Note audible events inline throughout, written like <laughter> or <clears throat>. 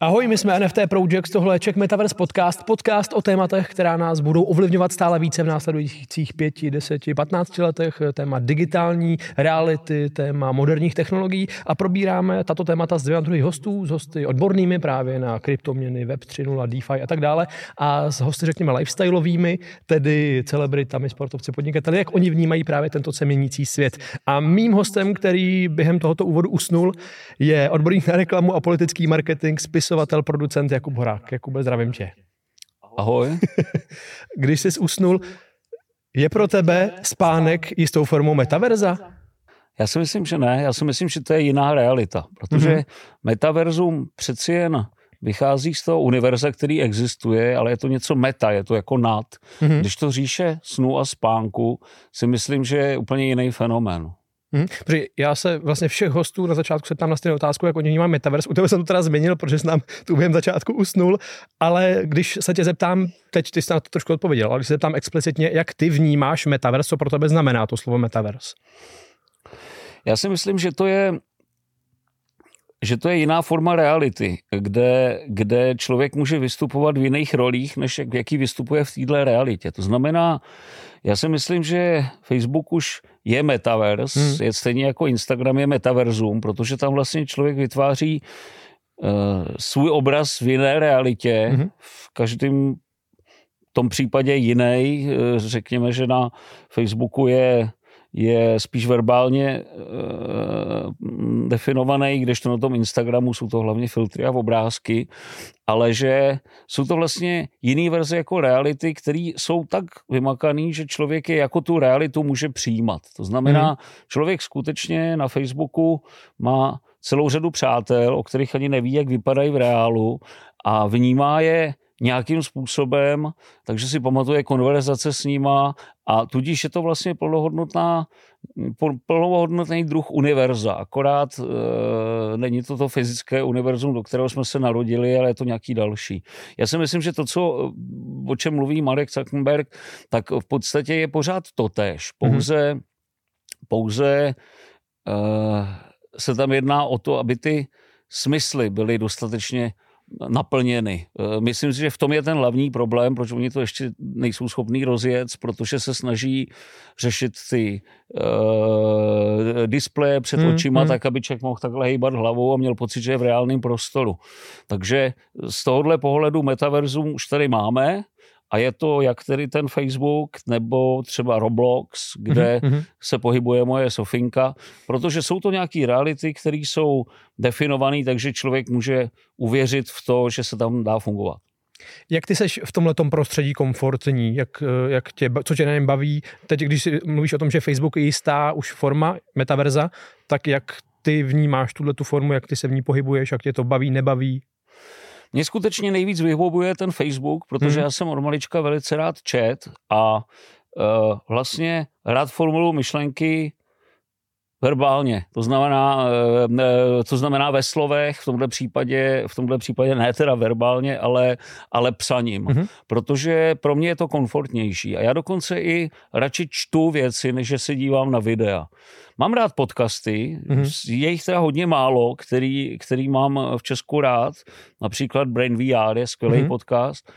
Ahoj, my jsme NFT Project, tohle je Czech Metaverse Podcast, podcast o tématech, která nás budou ovlivňovat stále více v následujících pěti, deseti, patnácti letech, téma digitální reality, téma moderních technologií a probíráme tato témata s dvěma druhy hostů, s hosty odbornými právě na kryptoměny, Web 3.0, DeFi a tak dále a s hosty, řekněme, lifestyleovými, tedy celebritami, sportovci, podnikateli, jak oni vnímají právě tento se měnící svět. A mým hostem, který během tohoto úvodu usnul, je odborník na reklamu a politický marketing, spis spisovatel, producent Jakub Horák. Jakube, zdravím tě. Ahoj. <laughs> Když jsi usnul, je pro tebe spánek jistou formou metaverza? Já si myslím, že ne. Já si myslím, že to je jiná realita, protože mm-hmm. metaverzum přeci jen vychází z toho univerza, který existuje, ale je to něco meta, je to jako nad. Mm-hmm. Když to říše snu a spánku, si myslím, že je úplně jiný fenomén. Hmm, protože já se vlastně všech hostů na začátku se tam na stejnou otázku, jak oni vnímají metaverse. U tebe jsem to teda změnil, protože jsem nám tu během začátku usnul, ale když se tě zeptám, teď ty jsi na to trošku odpověděl, ale když se zeptám explicitně, jak ty vnímáš metaverse, co pro tebe znamená to slovo metaverse? Já si myslím, že to je že to je jiná forma reality, kde, kde člověk může vystupovat v jiných rolích, než jak, jaký vystupuje v této realitě. To znamená, já si myslím, že Facebook už je metaverse, hmm. je stejně jako Instagram je metaverzum, protože tam vlastně člověk vytváří uh, svůj obraz v jiné realitě, hmm. v každém tom případě jiný. Uh, řekněme, že na Facebooku je je spíš verbálně e, definovaný, když to na tom Instagramu jsou to hlavně filtry a obrázky, ale že jsou to vlastně jiný verze jako reality, které jsou tak vymakaný, že člověk je jako tu realitu může přijímat. To znamená, mm. člověk skutečně na Facebooku má celou řadu přátel, o kterých ani neví, jak vypadají v reálu a vnímá je nějakým způsobem, takže si pamatuje konverzace s nima a tudíž je to vlastně plnohodnotná, plnohodnotný druh univerza, akorát e, není to to fyzické univerzum, do kterého jsme se narodili, ale je to nějaký další. Já si myslím, že to, co, o čem mluví Marek Zuckerberg, tak v podstatě je pořád totéž, pouze, mm-hmm. pouze e, se tam jedná o to, aby ty smysly byly dostatečně naplněny. Eh, myslím si, že v tom je ten hlavní problém, proč oni to ještě nejsou schopní rozjet, protože se snaží řešit ty uh, displeje před hmm, očima hmm. tak, aby člověk mohl takhle hejbat hlavou a měl pocit, že je v reálném prostoru. Takže z tohohle pohledu metaverzum už tady máme, a je to jak tedy ten Facebook nebo třeba Roblox, kde mm-hmm. se pohybuje moje Sofinka, protože jsou to nějaké reality, které jsou definované, takže člověk může uvěřit v to, že se tam dá fungovat. Jak ty seš v tomhle prostředí komfortní? Jak, jak tě, co tě na něm baví? Teď, když si mluvíš o tom, že Facebook je jistá už forma metaverza, tak jak ty vnímáš tuhle tu formu, jak ty se v ní pohybuješ, jak tě to baví, nebaví? Mě skutečně nejvíc vyhovuje ten Facebook, protože hmm. já jsem od malička velice rád čet a uh, vlastně rád formulu myšlenky verbálně. To znamená, to znamená ve slovech, v tomhle případě, v tomhle případě ne teda verbálně, ale, ale psaním. Mm-hmm. Protože pro mě je to komfortnější. A já dokonce i radši čtu věci, než že se dívám na videa. Mám rád podcasty, mm-hmm. je jich teda hodně málo, který, který mám v Česku rád. Například Brain VR je skvělý mm-hmm. podcast.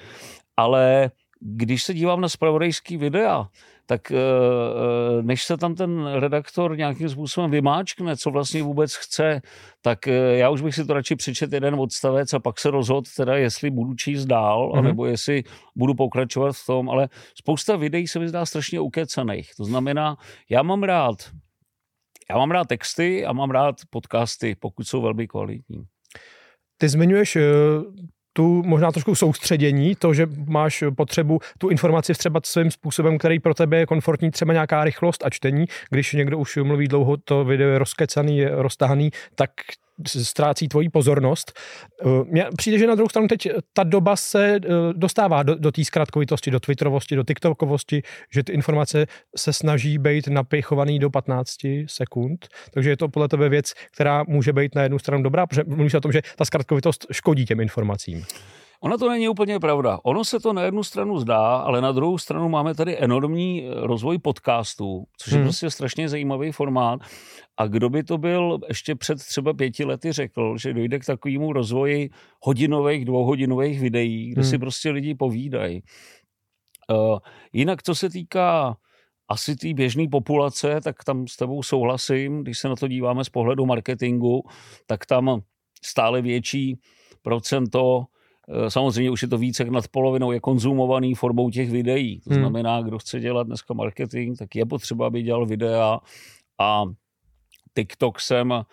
Ale když se dívám na spravodajský videa, tak eh, eh, než se tam ten redaktor nějakým způsobem vymáčkne, co vlastně vůbec chce, tak eh, já už bych si to radši přečet jeden odstavec a pak se rozhod teda, jestli budu číst dál, mm-hmm. anebo jestli budu pokračovat v tom, ale spousta videí se mi zdá strašně ukecaných. To znamená, já mám rád já mám rád texty a mám rád podcasty, pokud jsou velmi kvalitní. Ty zmiňuješ tu možná trošku soustředění, to, že máš potřebu tu informaci třeba svým způsobem, který pro tebe je komfortní, třeba nějaká rychlost a čtení, když někdo už mluví dlouho, to video je rozkecaný, je roztahaný, tak ztrácí tvoji pozornost. Eh, mně přijde, že na druhou stranu teď ta doba se eh, dostává do, do té zkratkovitosti, do twitterovosti, do tiktokovosti, že ty informace se snaží být napichovaný do 15 sekund, takže je to podle tebe věc, která může být na jednu stranu dobrá, protože mluvíš o tom, že ta zkratkovitost škodí těm informacím. Ona to není úplně pravda. Ono se to na jednu stranu zdá, ale na druhou stranu máme tady enormní rozvoj podcastů, což je hmm. prostě strašně zajímavý formát. A kdo by to byl ještě před třeba pěti lety řekl, že dojde k takovému rozvoji hodinových, dvouhodinových videí, kde hmm. si prostě lidi povídají. Uh, jinak, co se týká asi té běžné populace, tak tam s tebou souhlasím, když se na to díváme z pohledu marketingu, tak tam stále větší procento Eh, samozřejmě už je to více jak nad polovinou, je konzumovaný formou těch videí. To hmm. znamená, kdo chce dělat dneska marketing, tak je potřeba, aby dělal videa a TikTok jsem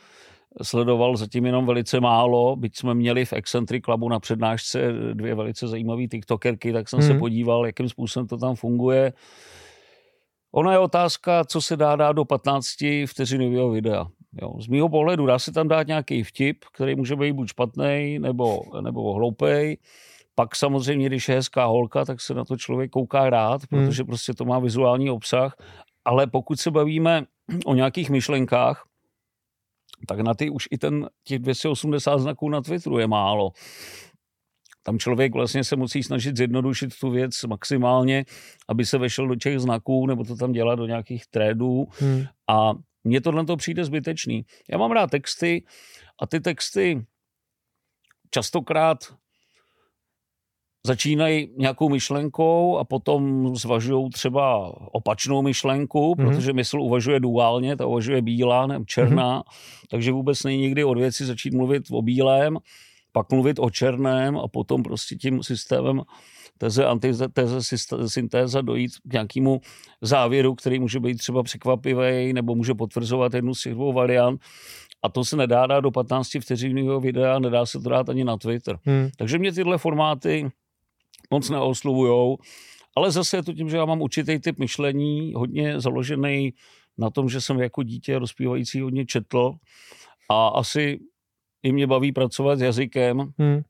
sledoval zatím jenom velice málo, byť jsme měli v Eccentric Clubu na přednášce dvě velice zajímavé TikTokerky, tak jsem hmm. se podíval, jakým způsobem to tam funguje. Ona je otázka, co se dá dát do 15 vteřinového videa. Jo, z mého pohledu dá se tam dát nějaký vtip, který může být buď špatný nebo, nebo hloupej. Pak samozřejmě, když je hezká holka, tak se na to člověk kouká rád, hmm. protože prostě to má vizuální obsah. Ale pokud se bavíme o nějakých myšlenkách, tak na ty už i ten těch 280 znaků na Twitteru je málo. Tam člověk vlastně se musí snažit zjednodušit tu věc maximálně, aby se vešel do těch znaků, nebo to tam dělat do nějakých trédů. Hmm. A mně tohle to přijde zbytečný. Já mám rád texty a ty texty častokrát začínají nějakou myšlenkou a potom zvažují třeba opačnou myšlenku, mm-hmm. protože mysl uvažuje duálně, ta uvažuje bílá nebo černá, mm-hmm. takže vůbec není nikdy od věci začít mluvit o bílém, pak mluvit o černém a potom prostě tím systémem teze, antiteze, syntéza dojít k nějakému závěru, který může být třeba překvapivý nebo může potvrzovat jednu z těch dvou variant. A to se nedá dát do 15 vteřinového videa, nedá se to dát ani na Twitter. Hmm. Takže mě tyhle formáty moc neoslovujou, ale zase je to tím, že já mám určitý typ myšlení, hodně založený na tom, že jsem jako dítě rozpívající hodně četl a asi i mě baví pracovat s jazykem, hmm.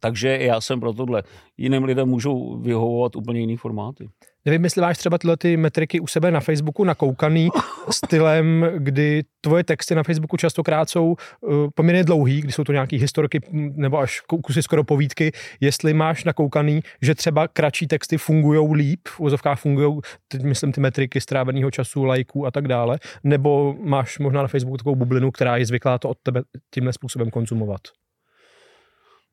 Takže já jsem pro tohle. Jiným lidem můžou vyhovovat úplně jiný formáty. Nevím, jestli máš třeba tyhle ty metriky u sebe na Facebooku nakoukaný <laughs> stylem, kdy tvoje texty na Facebooku častokrát jsou uh, poměrně dlouhý, kdy jsou to nějaké historky nebo až kusy skoro povídky, jestli máš nakoukaný, že třeba kratší texty fungují líp, v úzovkách fungují, teď myslím ty metriky stráveného času, lajků a tak dále, nebo máš možná na Facebooku takovou bublinu, která je zvyklá to od tebe tímhle způsobem konzumovat?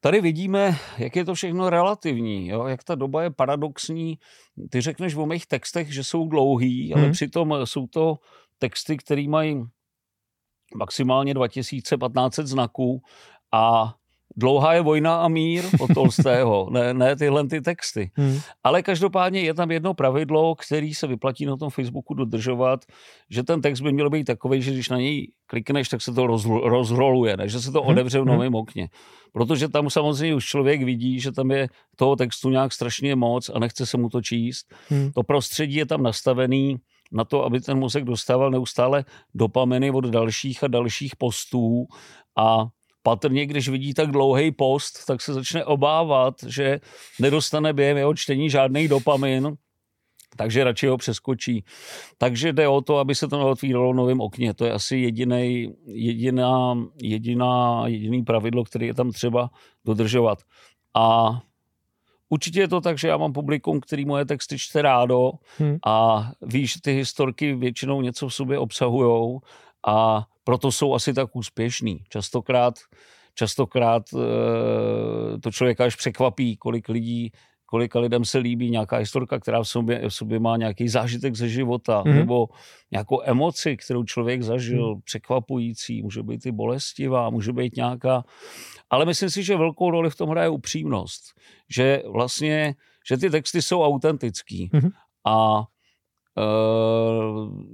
Tady vidíme, jak je to všechno relativní, jo? jak ta doba je paradoxní. Ty řekneš o mých textech, že jsou dlouhý, ale hmm. přitom jsou to texty, které mají maximálně 2500 znaků a Dlouhá je vojna a mír od Tolstého, <laughs> ne, ne tyhle ty texty. Hmm. Ale každopádně je tam jedno pravidlo, který se vyplatí na tom Facebooku dodržovat, že ten text by měl být takový, že když na něj klikneš, tak se to roz, rozroluje, ne? že se to hmm. odevře v hmm. novém okně. Protože tam samozřejmě už člověk vidí, že tam je toho textu nějak strašně moc a nechce se mu to číst. Hmm. To prostředí je tam nastavený na to, aby ten mozek dostával neustále dopameny od dalších a dalších postů a patrně, když vidí tak dlouhý post, tak se začne obávat, že nedostane během jeho čtení žádný dopamin, takže radši ho přeskočí. Takže jde o to, aby se to neotvíralo v novém okně. To je asi jediný, jediná, jediná, jediný pravidlo, které je tam třeba dodržovat. A Určitě je to tak, že já mám publikum, který moje texty čte rádo hmm. a víš, ty historky většinou něco v sobě obsahujou a proto jsou asi tak úspěšný. Častokrát, častokrát eh, to člověka až překvapí, kolik lidí kolika lidem se líbí nějaká historka, která v sobě, v sobě má nějaký zážitek ze života, mm-hmm. nebo nějakou emoci, kterou člověk zažil, mm. překvapující, může být i bolestivá, může být nějaká. Ale myslím si, že velkou roli v tom hraje upřímnost. Že vlastně, že ty texty jsou autentický. Mm-hmm. A uh,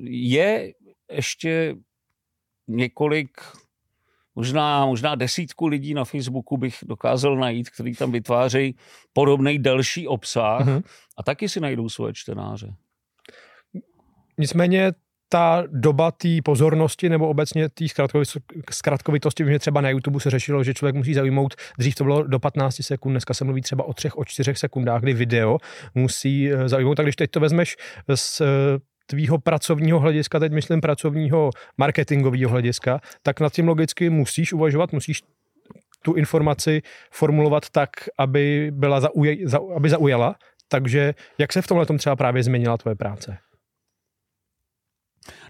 je ještě několik, možná, možná desítku lidí na Facebooku bych dokázal najít, kteří tam vytvářejí podobný delší obsah mm-hmm. a taky si najdou svoje čtenáře. Nicméně ta doba té pozornosti nebo obecně té zkratkovitosti, že třeba na YouTube se řešilo, že člověk musí zaujmout, dřív to bylo do 15 sekund, dneska se mluví třeba o třech, o čtyřech sekundách, kdy video musí eh, zaujmout, tak když teď to vezmeš s tvýho pracovního hlediska, teď myslím pracovního marketingového hlediska, tak nad tím logicky musíš uvažovat, musíš tu informaci formulovat tak, aby, byla zauj, za, aby zaujala. Takže jak se v tomhle tom třeba právě změnila tvoje práce?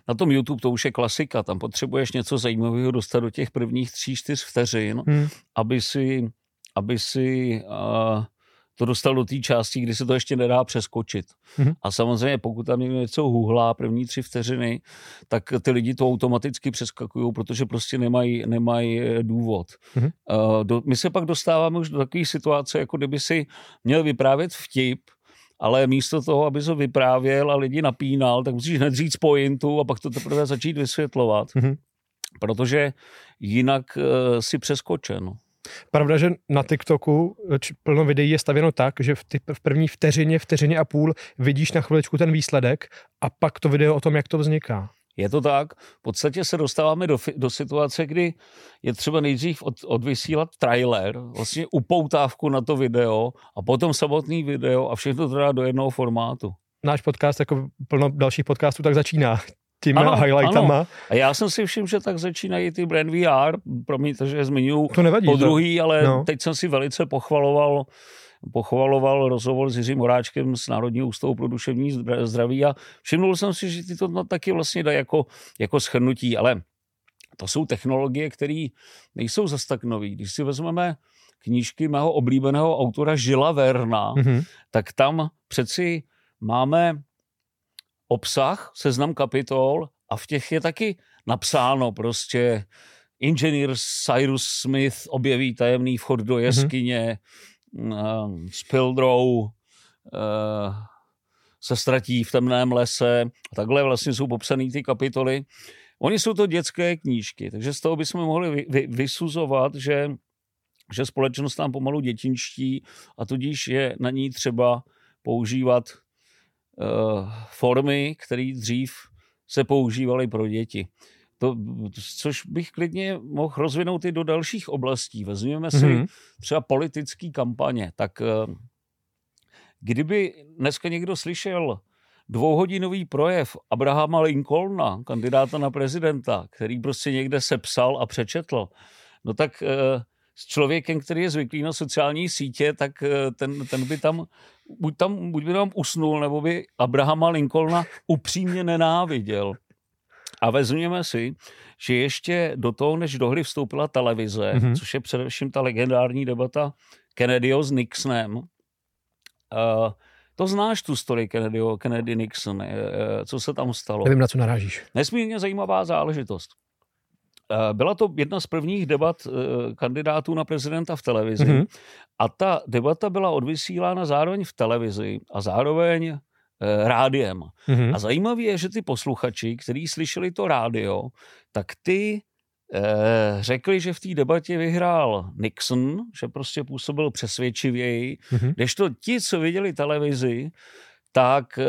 Na tom YouTube to už je klasika, tam potřebuješ něco zajímavého dostat do těch prvních tří, čtyř vteřin, hmm. aby si, aby si uh, to dostal do té části, kdy se to ještě nedá přeskočit. Mm-hmm. A samozřejmě, pokud tam někdo něco huhlá první tři vteřiny, tak ty lidi to automaticky přeskakují, protože prostě nemají, nemají eh, důvod. Mm-hmm. Uh, do, my se pak dostáváme už do takové situace, jako kdyby si měl vyprávět vtip, ale místo toho, aby to vyprávěl a lidi napínal, tak musíš hned říct pointu a pak to teprve začít vysvětlovat. Mm-hmm. Protože jinak uh, si přeskočen. Pravda, že na TikToku plno videí je stavěno tak, že v, ty, v první vteřině, vteřině a půl vidíš na chviličku ten výsledek a pak to video o tom, jak to vzniká. Je to tak. V podstatě se dostáváme do, do situace, kdy je třeba nejdřív od, odvysílat trailer, vlastně upoutávku na to video a potom samotný video a všechno to dá do jednoho formátu. Náš podcast, jako plno dalších podcastů, tak začíná těma ano, highlightama. Ano. A já jsem si všiml, že tak začínají ty brand VR, promiňte, že zmiňuji to nevadí, po druhý, ale no. teď jsem si velice pochvaloval pochvaloval rozhovor s Jiřím Horáčkem z Národního ústavu pro duševní zdraví a všimnul jsem si, že ty to taky vlastně dají jako, jako schrnutí, ale to jsou technologie, které nejsou zas tak nový. Když si vezmeme knížky mého oblíbeného autora Žila Verna, mm-hmm. tak tam přeci máme obsah, seznam kapitol a v těch je taky napsáno prostě inženýr Cyrus Smith objeví tajemný vchod do mhm. jeskyně, mm-hmm. uh, uh, se ztratí v temném lese. A takhle vlastně jsou popsané ty kapitoly. Oni jsou to dětské knížky, takže z toho bychom mohli vy, vy, vysuzovat, že, že společnost nám pomalu dětinští a tudíž je na ní třeba používat formy, které dřív se používaly pro děti. To, což bych klidně mohl rozvinout i do dalších oblastí. Vezměme si mm-hmm. třeba politické kampaně. Tak uh, kdyby dneska někdo slyšel dvouhodinový projev Abrahama Lincolna, kandidáta na prezidenta, který prostě někde sepsal a přečetl, no tak uh, s člověkem, který je zvyklý na sociální sítě, tak eh, ten, ten by tam buď, tam, buď by tam usnul, nebo by Abrahama Lincolna upřímně nenáviděl. A vezměme si, že ještě do toho, než do hry vstoupila televize, mm-hmm. což je především ta legendární debata Kennedyho s Nixonem, uh, to znáš tu story Kennedy, Kennedy Nixon, uh, co se tam stalo. Nevím, na co narážíš. Nesmírně zajímavá záležitost. Eh, byla to jedna z prvních debat eh, kandidátů na prezidenta v televizi mm-hmm. a ta debata byla odvysílána zároveň v televizi a zároveň eh, rádiem. Mm-hmm. A zajímavé je, že ty posluchači, kteří slyšeli to rádio, tak ty řekli, že v té debatě vyhrál Nixon, že prostě působil přesvědčivěji, mm-hmm. kdežto ti, co viděli televizi, tak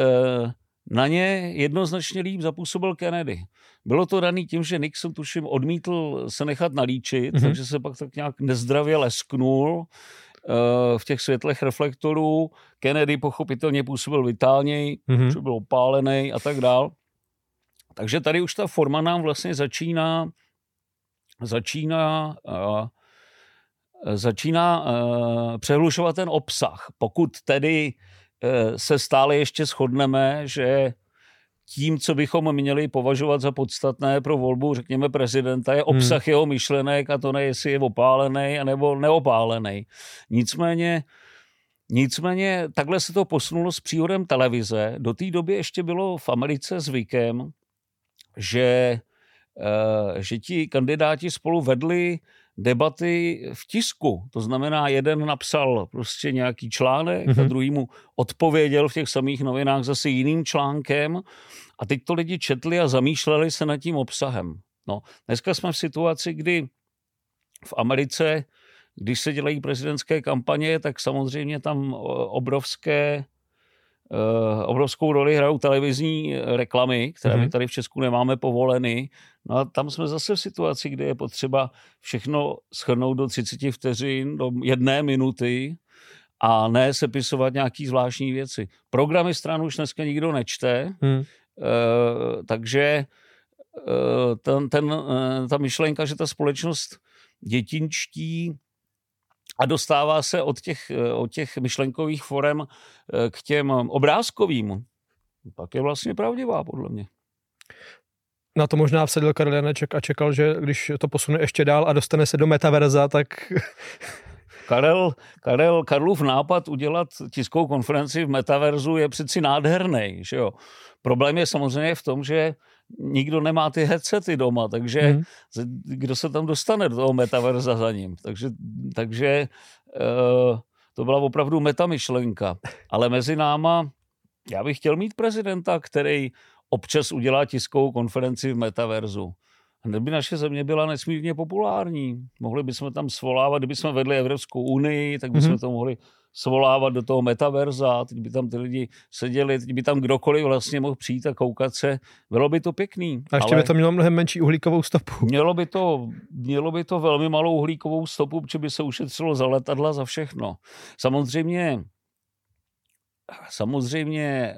na ně jednoznačně líp zapůsobil Kennedy. Bylo to daný tím, že Nixon tuším odmítl se nechat nalíčit, mm-hmm. takže se pak tak nějak nezdravě lesknul uh, v těch světlech reflektorů. Kennedy pochopitelně působil vitálněji, mm-hmm. že byl opálený a tak dál. Takže tady už ta forma nám vlastně začíná začíná uh, začíná uh, přehlušovat ten obsah. Pokud tedy uh, se stále ještě shodneme, že tím, co bychom měli považovat za podstatné pro volbu, řekněme, prezidenta, je obsah hmm. jeho myšlenek a to ne, jestli je opálený nebo neopálený. Nicméně, nicméně takhle se to posunulo s příhodem televize. Do té doby ještě bylo v Americe zvykem, že, eh, že ti kandidáti spolu vedli debaty v tisku. To znamená, jeden napsal prostě nějaký článek mm-hmm. a mhm. druhý mu odpověděl v těch samých novinách zase jiným článkem a teď to lidi četli a zamýšleli se nad tím obsahem. No, dneska jsme v situaci, kdy v Americe, když se dělají prezidentské kampaně, tak samozřejmě tam obrovské obrovskou roli hrajou televizní reklamy, které mm-hmm. my tady v Česku nemáme povoleny. No a tam jsme zase v situaci, kde je potřeba všechno schrnout do 30 vteřin, do jedné minuty a ne sepisovat nějaký zvláštní věci. Programy stranu už dneska nikdo nečte, mm. takže eh, ten, ten, ta myšlenka, že ta společnost dětinčtí a dostává se od těch, od těch myšlenkových forem k těm obrázkovým, pak je vlastně pravdivá, podle mě. Na to možná vsedl Karel Janeček a čekal, že když to posune ještě dál a dostane se do metaverza, tak... <laughs> Karel, Karel, Karlův nápad udělat tiskovou konferenci v metaverzu je přeci nádherný, že jo. Problém je samozřejmě v tom, že nikdo nemá ty headsety doma, takže hmm. kdo se tam dostane do toho metaverza za ním. Takže, takže uh, to byla opravdu metamyšlenka. Ale mezi náma já bych chtěl mít prezidenta, který občas udělá tiskovou konferenci v metaverzu. Kdyby naše země byla nesmírně populární, mohli bychom tam svolávat, kdyby jsme vedli Evropskou unii, tak bychom mm-hmm. to mohli svolávat do toho metaverza, teď by tam ty lidi seděli, teď by tam kdokoliv vlastně mohl přijít a koukat se, bylo by to pěkný. A ještě by to mělo mnohem menší uhlíkovou stopu. Mělo by to, mělo by to velmi malou uhlíkovou stopu, protože by se ušetřilo za letadla, za všechno. Samozřejmě Samozřejmě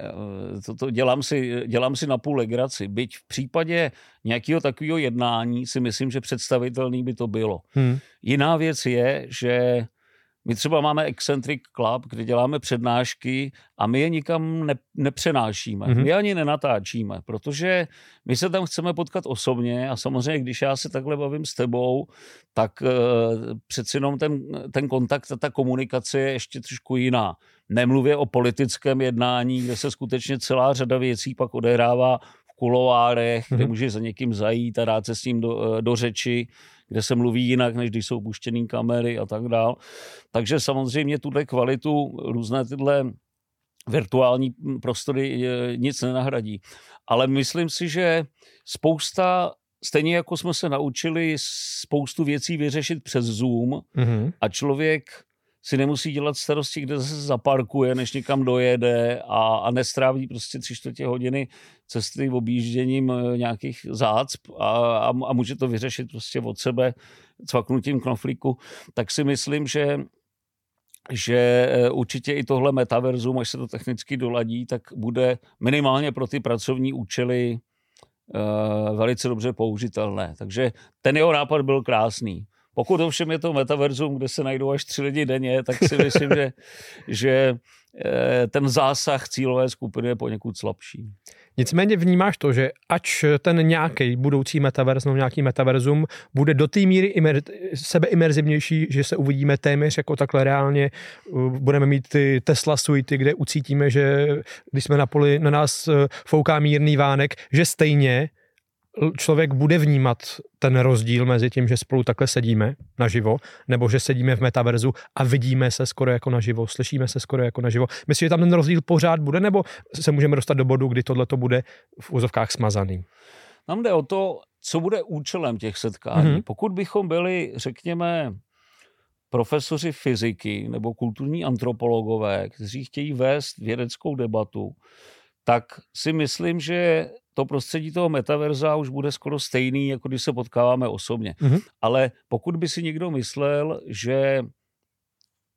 toto eh, dělám si, dělám si na půl legraci. Byť v případě nějakého takového jednání si myslím, že představitelný by to bylo. Hmm. Jiná věc je, že my třeba máme Eccentric Club, kde děláme přednášky a my je nikam ne, nepřenášíme. Mm-hmm. My ani nenatáčíme, protože my se tam chceme potkat osobně a samozřejmě, když já se takhle bavím s tebou, tak uh, přeci jenom ten, ten kontakt a ta komunikace je ještě trošku jiná. Nemluvě o politickém jednání, kde se skutečně celá řada věcí pak odehrává v kuloárech, mm-hmm. kde mhm. můžeš za někým zajít a dát se s ním do, eh, do řeči, kde se mluví jinak, než když jsou puštěné kamery a tak dál. Takže samozřejmě tuhle kvalitu různé tyhle virtuální prostory nic nenahradí. Ale myslím si, že spousta Stejně jako jsme se naučili spoustu věcí vyřešit přes Zoom mm-hmm. a člověk si nemusí dělat starosti, kde se zaparkuje, než někam dojede a, a nestráví prostě tři čtvrtě hodiny cesty objížděním eh, nějakých zácp a, a, a může to vyřešit prostě od sebe cvaknutím knoflíku, tak si myslím, že že eh, určitě i tohle metaverzum, až se to technicky doladí, tak bude minimálně pro ty pracovní účely uh, velice dobře použitelné. Takže ten jeho nápad byl krásný. Pokud ovšem je to metaverzum, kde se najdou až tři lidi denně, tak si <laughs> myslím, že, že eh, ten zásah cílové skupiny je poněkud slabší. Nicméně vnímáš to, že ač ten nějaký budoucí metaverz nebo nějaký metaverzum bude do té míry imer, sebeimerzivnější, že se uvidíme téměř jako takhle reálně, budeme mít ty Tesla suity, kde ucítíme, že když jsme na poli, na nás eh, fouká mírný vánek, že stejně člověk bude vnímat ten rozdíl mezi tím, že spolu takhle sedíme naživo, nebo že sedíme v metaverzu a vidíme se skoro jako naživo, slyšíme se skoro jako naživo. Myslíš, že tam ten rozdíl pořád bude, nebo se můžeme dostat do bodu, kdy tohle to bude v úzovkách smazaný? Nám jde o to, co bude účelem těch setkání. Mm-hmm. Pokud bychom byli, řekněme, profesoři fyziky nebo kulturní antropologové, kteří chtějí vést vědeckou debatu, tak si myslím, že to prostředí toho metaverza už bude skoro stejný, jako když se potkáváme osobně. Mm-hmm. Ale pokud by si někdo myslel, že,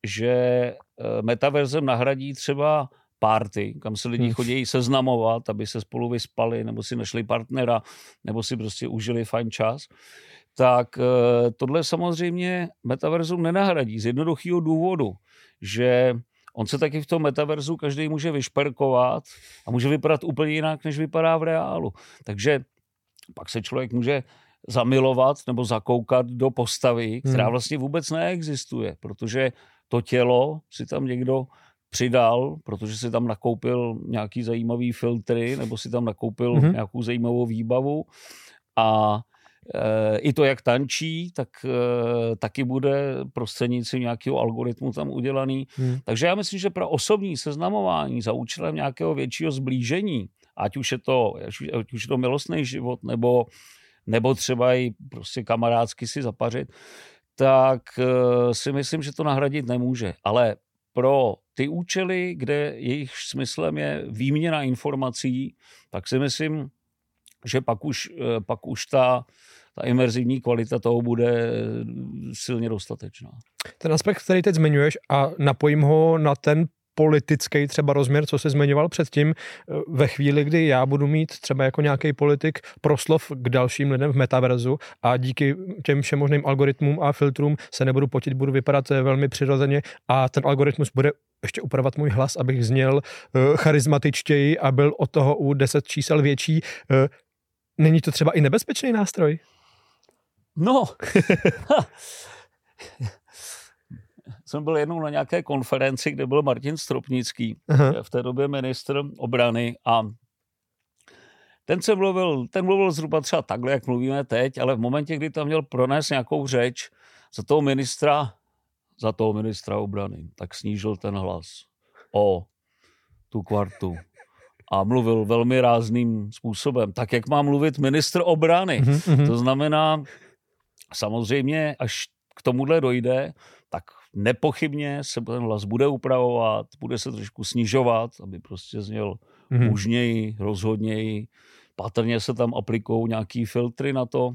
že eh, metaverzem nahradí třeba party, kam se lidi mhm. chodí seznamovat, aby se spolu vyspali, nebo si našli partnera, nebo si prostě užili fajn čas, tak eh, tohle samozřejmě metaverzum nenahradí z jednoduchého důvodu, že on se taky v tom metaverzu každý může vyšperkovat a může vypadat úplně jinak, než vypadá v reálu. Takže pak se člověk může zamilovat nebo zakoukat do postavy, která hmm. vlastně vůbec neexistuje, protože to tělo si tam někdo přidal, protože si tam nakoupil nějaký zajímavý filtry nebo si tam nakoupil hmm. nějakou zajímavou výbavu a i to, jak tančí, tak eh, taky bude prostřednictvím nějakého algoritmu tam udělaný. Hmm. Takže já myslím, že pro osobní seznamování za účelem nějakého většího zblížení, ať už je to, ať už je to milostný život, nebo, nebo třeba i prostě kamarádsky si zapařit, tak eh, si myslím, že to nahradit nemůže. Ale pro ty účely, kde jejich smyslem je výměna informací, tak si myslím, že pak už, eh, pak už ta, ta imerzivní kvalita toho bude silně dostatečná. Ten aspekt, který teď zmiňuješ a napojím ho na ten politický třeba rozměr, co se zmiňoval předtím, e, ve chvíli, kdy já budu mít třeba jako nějaký politik proslov k dalším lidem v metaverzu a díky těm všemožným algoritmům a filtrům se nebudu potit, budu vypadat velmi přirozeně a ten algoritmus bude ještě upravovat můj hlas, abych zněl charismatičtěji a byl od toho u 10 čísel větší. Není to třeba i nebezpečný nástroj? No, <laughs> <laughs> jsem byl jednou na nějaké konferenci, kde byl Martin Stropnický, Aha. v té době ministr obrany a ten se mluvil, ten mluvil zhruba třeba takhle, jak mluvíme teď, ale v momentě, kdy tam měl pronést nějakou řeč za toho ministra, za toho ministra obrany, tak snížil ten hlas o tu kvartu a mluvil velmi rázným způsobem, tak jak má mluvit ministr obrany. Mm-hmm. To znamená, samozřejmě, až k tomuhle dojde, tak nepochybně se ten hlas bude upravovat, bude se trošku snižovat, aby prostě zněl mm-hmm. mužněji, rozhodněji. Patrně se tam aplikují nějaký filtry na to. Uh,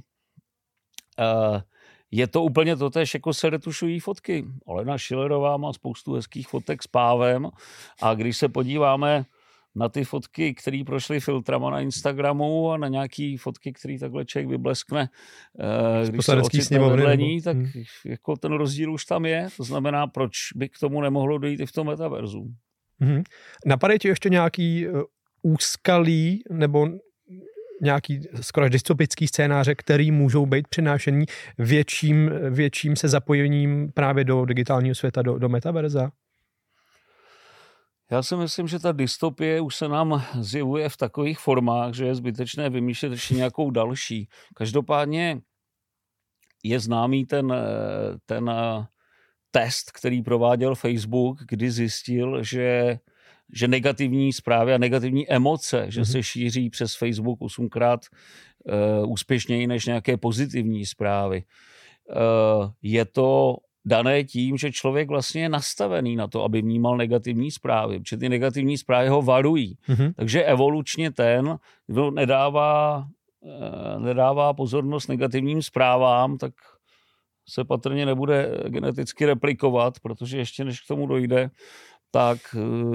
je to úplně to tež, jako se retušují fotky. Olena Schillerová má spoustu hezkých fotek s pávem a když se podíváme na ty fotky, které prošly filtrama na Instagramu a na nějaký fotky, které takhle člověk vybleskne, uh, když se ocitne vedlení, tak hmm. jako ten rozdíl už tam je. To znamená, proč by k tomu nemohlo dojít i v tom metaverzu. Hmm. Napadají ti ještě nějaký uh, úskalí nebo nějaký skoro až dystopický scénáře, který můžou být přinášení větším, větším se zapojením právě do digitálního světa, do, do metaverza? Já si myslím, že ta dystopie už se nám zjevuje v takových formách, že je zbytečné vymýšlet ještě nějakou další. Každopádně je známý ten, ten test, který prováděl Facebook, kdy zjistil, že že negativní zprávy a negativní emoce, že mhm. se šíří přes Facebook osmkrát uh, úspěšněji než nějaké pozitivní zprávy. Uh, je to dané tím, že člověk vlastně je nastavený na to, aby vnímal negativní zprávy, protože ty negativní zprávy ho varují. Mm-hmm. Takže evolučně ten, kdo nedává, uh, nedává pozornost negativním zprávám, tak se patrně nebude geneticky replikovat, protože ještě než k tomu dojde, tak,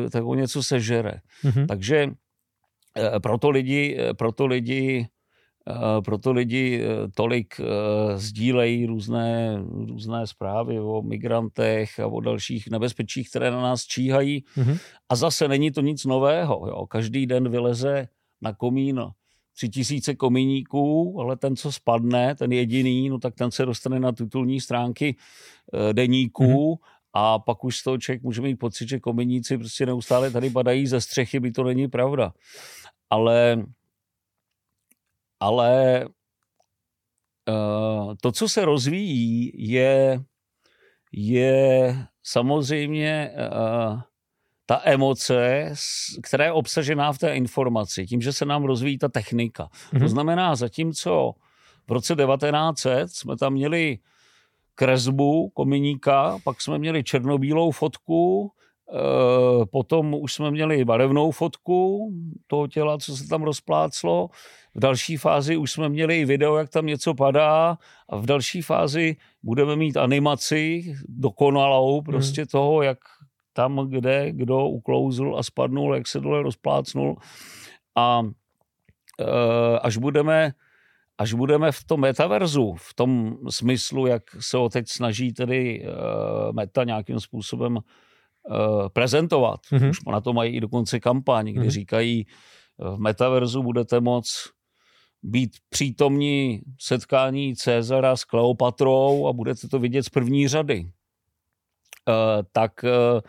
eh, tak o něco sežere. Mm-hmm. Takže eh, proto lidi, eh, proto lidi proto lidi tolik sdílejí různé, různé zprávy o migrantech a o dalších nebezpečích, které na nás číhají. Mm-hmm. A zase není to nic nového. Jo. Každý den vyleze na komín tři tisíce komíníků, ale ten, co spadne, ten jediný, no tak ten se dostane na titulní stránky deníků mm-hmm a pak už z toho člověk může mít pocit, že kominíci prostě neustále tady padají ze střechy, by to není pravda. Ale, ale uh, to, co se rozvíjí, je, je samozřejmě uh, ta emoce, která je obsažená v té informaci, tím, že se nám rozvíjí ta technika. Mm-hmm. To mhm. znamená, zatímco v roce 1900 jsme tam měli kresbu kominíka, pak jsme měli černobílou fotku, e, potom už jsme měli barevnou fotku toho těla, co se tam rozpláclo. V další fázi už jsme měli i video, jak tam něco padá a v další fázi budeme mít animaci dokonalou prostě hmm. toho, jak tam, kde kdo uklouzl a spadnul, jak se dole rozplácnul. A e, až budeme až budeme v tom metaverzu, v tom smyslu, jak se ho teď snaží tedy uh, meta nějakým způsobem uh, prezentovat, mm-hmm. už na to mají i dokonce kampaň, kdy mm-hmm. říkají, v metaverzu budete moc být přítomní setkání Cezara s Kleopatrou a budete to vidět z první řady. Uh, tak uh,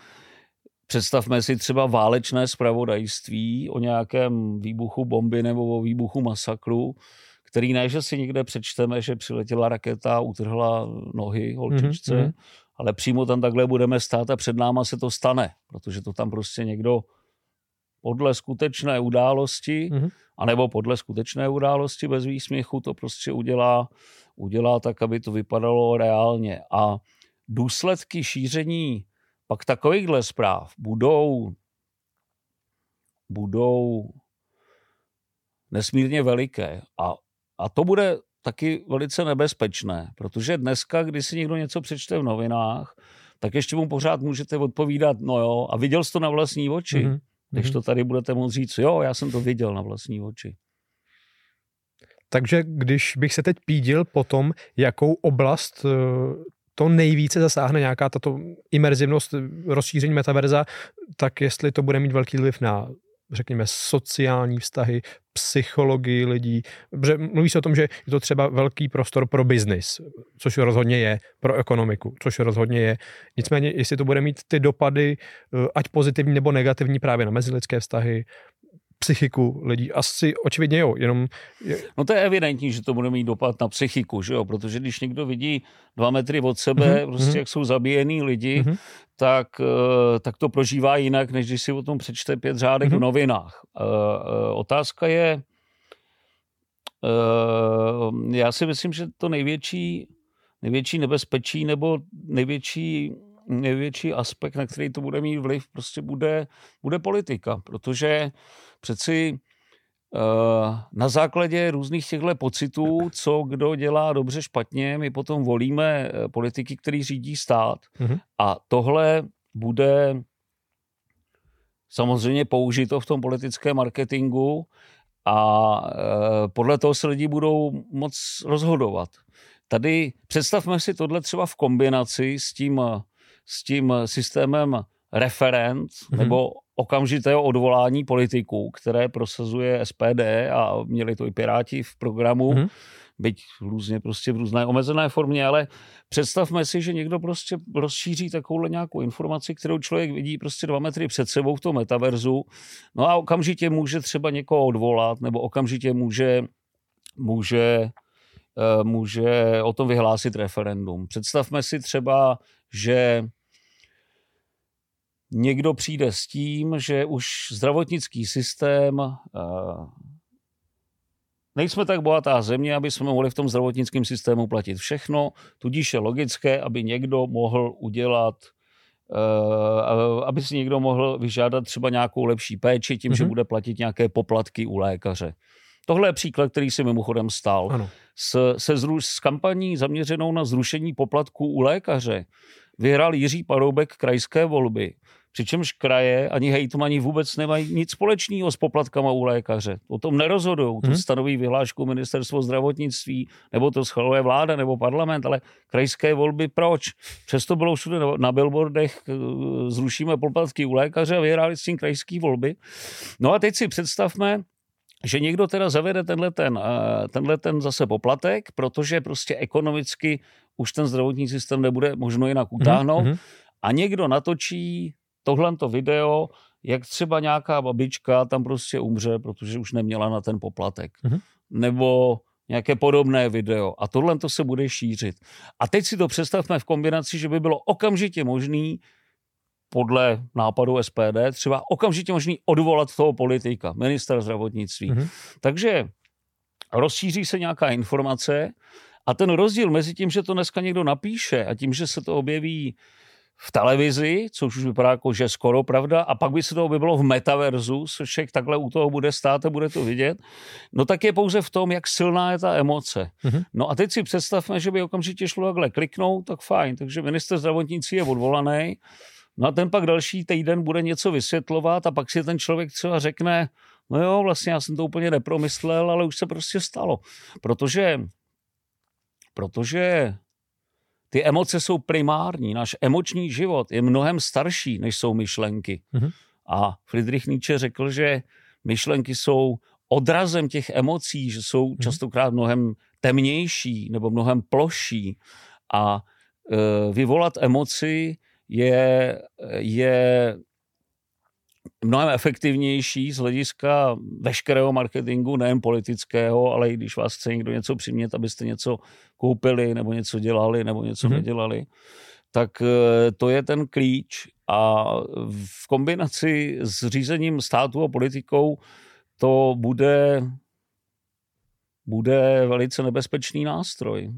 představme si třeba válečné spravodajství o nějakém výbuchu bomby nebo o výbuchu masakru, který ne, že si někde přečteme, že přiletěla raketa a utrhla nohy holčičce, mm-hmm. ale přímo tam takhle budeme stát a před náma se to stane, protože to tam prostě někdo podle skutečné události, mm-hmm. anebo podle skutečné události bez výsměchu to prostě udělá, udělá tak, aby to vypadalo reálně. A důsledky šíření pak takovýchhle zpráv budou budou nesmírně veliké. A a to bude taky velice nebezpečné, protože dneska, když si někdo něco přečte v novinách, tak ještě mu pořád můžete odpovídat, no jo, a viděl jsi to na vlastní oči. Mm-hmm. Když to tady budete moct říct, jo, já jsem to viděl na vlastní oči. Takže když bych se teď pídil po tom, jakou oblast eh, to nejvíce zasáhne nějaká tato imerzivnost, rozšíření metaverza, tak jestli to bude mít velký vliv na řekněme, sociální vztahy, psychologii lidí. Mluví se o tom, že je to třeba velký prostor pro biznis, což rozhodně je, pro ekonomiku, což rozhodně je. Nicméně, jestli to bude mít ty dopady, eh, ať pozitivní nebo negativní právě na mezilidské vztahy, psychiku lidí? Asi očividně jo, jenom... Je... No to je evidentní, že to bude mít dopad na psychiku, že jo? protože když někdo vidí dva metry od sebe, mm-hmm. prostě mhm. jak jsou zabíjený lidi, mm-hmm. tak, eh, tak to prožívá jinak, než když si o tom přečte pět řádek mm-hmm. v novinách. Uh, uh, otázka je, já si myslím, že to největší, největší nebezpečí nebo největší největší aspekt, na který to bude mít vliv, prostě bude, bude politika, protože přeci uh, na základě různých těchto pocitů, co kdo dělá dobře, špatně, my potom volíme eh, politiky, který řídí stát. Mm-hmm. A tohle bude samozřejmě použito v tom politickém marketingu a uh, podle toho se lidi budou moc rozhodovat. Tady představme si tohle třeba v kombinaci s tím s tím systémem referent mm-hmm. nebo okamžitého odvolání politiků, které prosazuje SPD a měli to i Piráti v programu, mm-hmm. byť různě prostě v různé omezené formě, ale představme si, že někdo prostě rozšíří takovouhle nějakou informaci, kterou člověk vidí prostě dva metry před sebou v tom metaverzu, no a okamžitě může třeba někoho odvolat, nebo okamžitě může, může eh, může o tom vyhlásit referendum. Představme si třeba, že někdo přijde s tím, že už zdravotnický systém eh, Nejsme tak bohatá země, aby jsme mohli v tom zdravotnickém systému platit všechno, tudíž je logické, aby někdo mohl udělat, eh, aby si někdo mohl vyžádat třeba nějakou lepší péči tím, mm-hmm. že mhm. bude platit nějaké poplatky u lékaře. Tohle je příklad, který se mimochodem stal. Ano. S, se zru, s kampaní zaměřenou na zrušení poplatků u lékaře vyhrál Jiří Paroubek krajské volby. Přičemž kraje ani hejtmani vůbec nemají nic společného s poplatkama u lékaře. O tom nerozhodují. Hmm. To mhm. stanoví vyhlášku ministerstvo zdravotnictví, nebo to schvaluje vláda, nebo parlament, ale krajské volby proč? Přesto bylo všude na billboardech, eh, zrušíme poplatky u lékaře a vyhráli s tím krajské volby. No a teď si představme, že někdo teda zavede tenhle ten, eh, tenhle ten zase poplatek, protože prostě ekonomicky už ten zdravotní systém nebude možno jinak mhm, utáhnout mm-hmm. a někdo natočí tohle to video, jak třeba nějaká babička tam prostě umře, protože už neměla na ten poplatek. Mm-hmm. Nebo nějaké podobné video. A tohle to se bude šířit. A teď si to představme v kombinaci, že by bylo okamžitě možný podle nápadu SPD třeba okamžitě možný odvolat toho politika, ministra zdravotnictví. Mm-hmm. Takže rozšíří se nějaká informace a ten rozdíl mezi tím, že to dneska někdo napíše a tím, že se to objeví v televizi, což už vypadá jako, že skoro pravda, a pak by se to objevilo v metaverzu, což takhle u toho bude stát a bude to vidět, no tak je pouze v tom, jak silná je ta emoce. Mm-hmm. No a teď si představme, že by okamžitě šlo takhle kliknout, tak fajn, takže minister zdravotnictví je odvolaný, no a ten pak další týden bude něco vysvětlovat a pak si ten člověk třeba řekne, no jo, vlastně já jsem to úplně nepromyslel, ale už se prostě stalo. Protože, protože ty emoce jsou primární. Náš emoční život je mnohem starší, než jsou myšlenky. Mm-hmm. A Friedrich Nietzsche řekl, že myšlenky jsou odrazem těch emocí, že jsou mm-hmm. častokrát mnohem temnější nebo mnohem ploší. A e, vyvolat emoci je, je mnohem efektivnější z hlediska veškerého marketingu, nejen politického, ale i když vás chce někdo něco přimět, abyste něco koupili, nebo něco dělali, nebo něco mm-hmm. nedělali, tak eh, to je ten klíč a v kombinaci s řízením státu a politikou to bude, bude velice nebezpečný nástroj.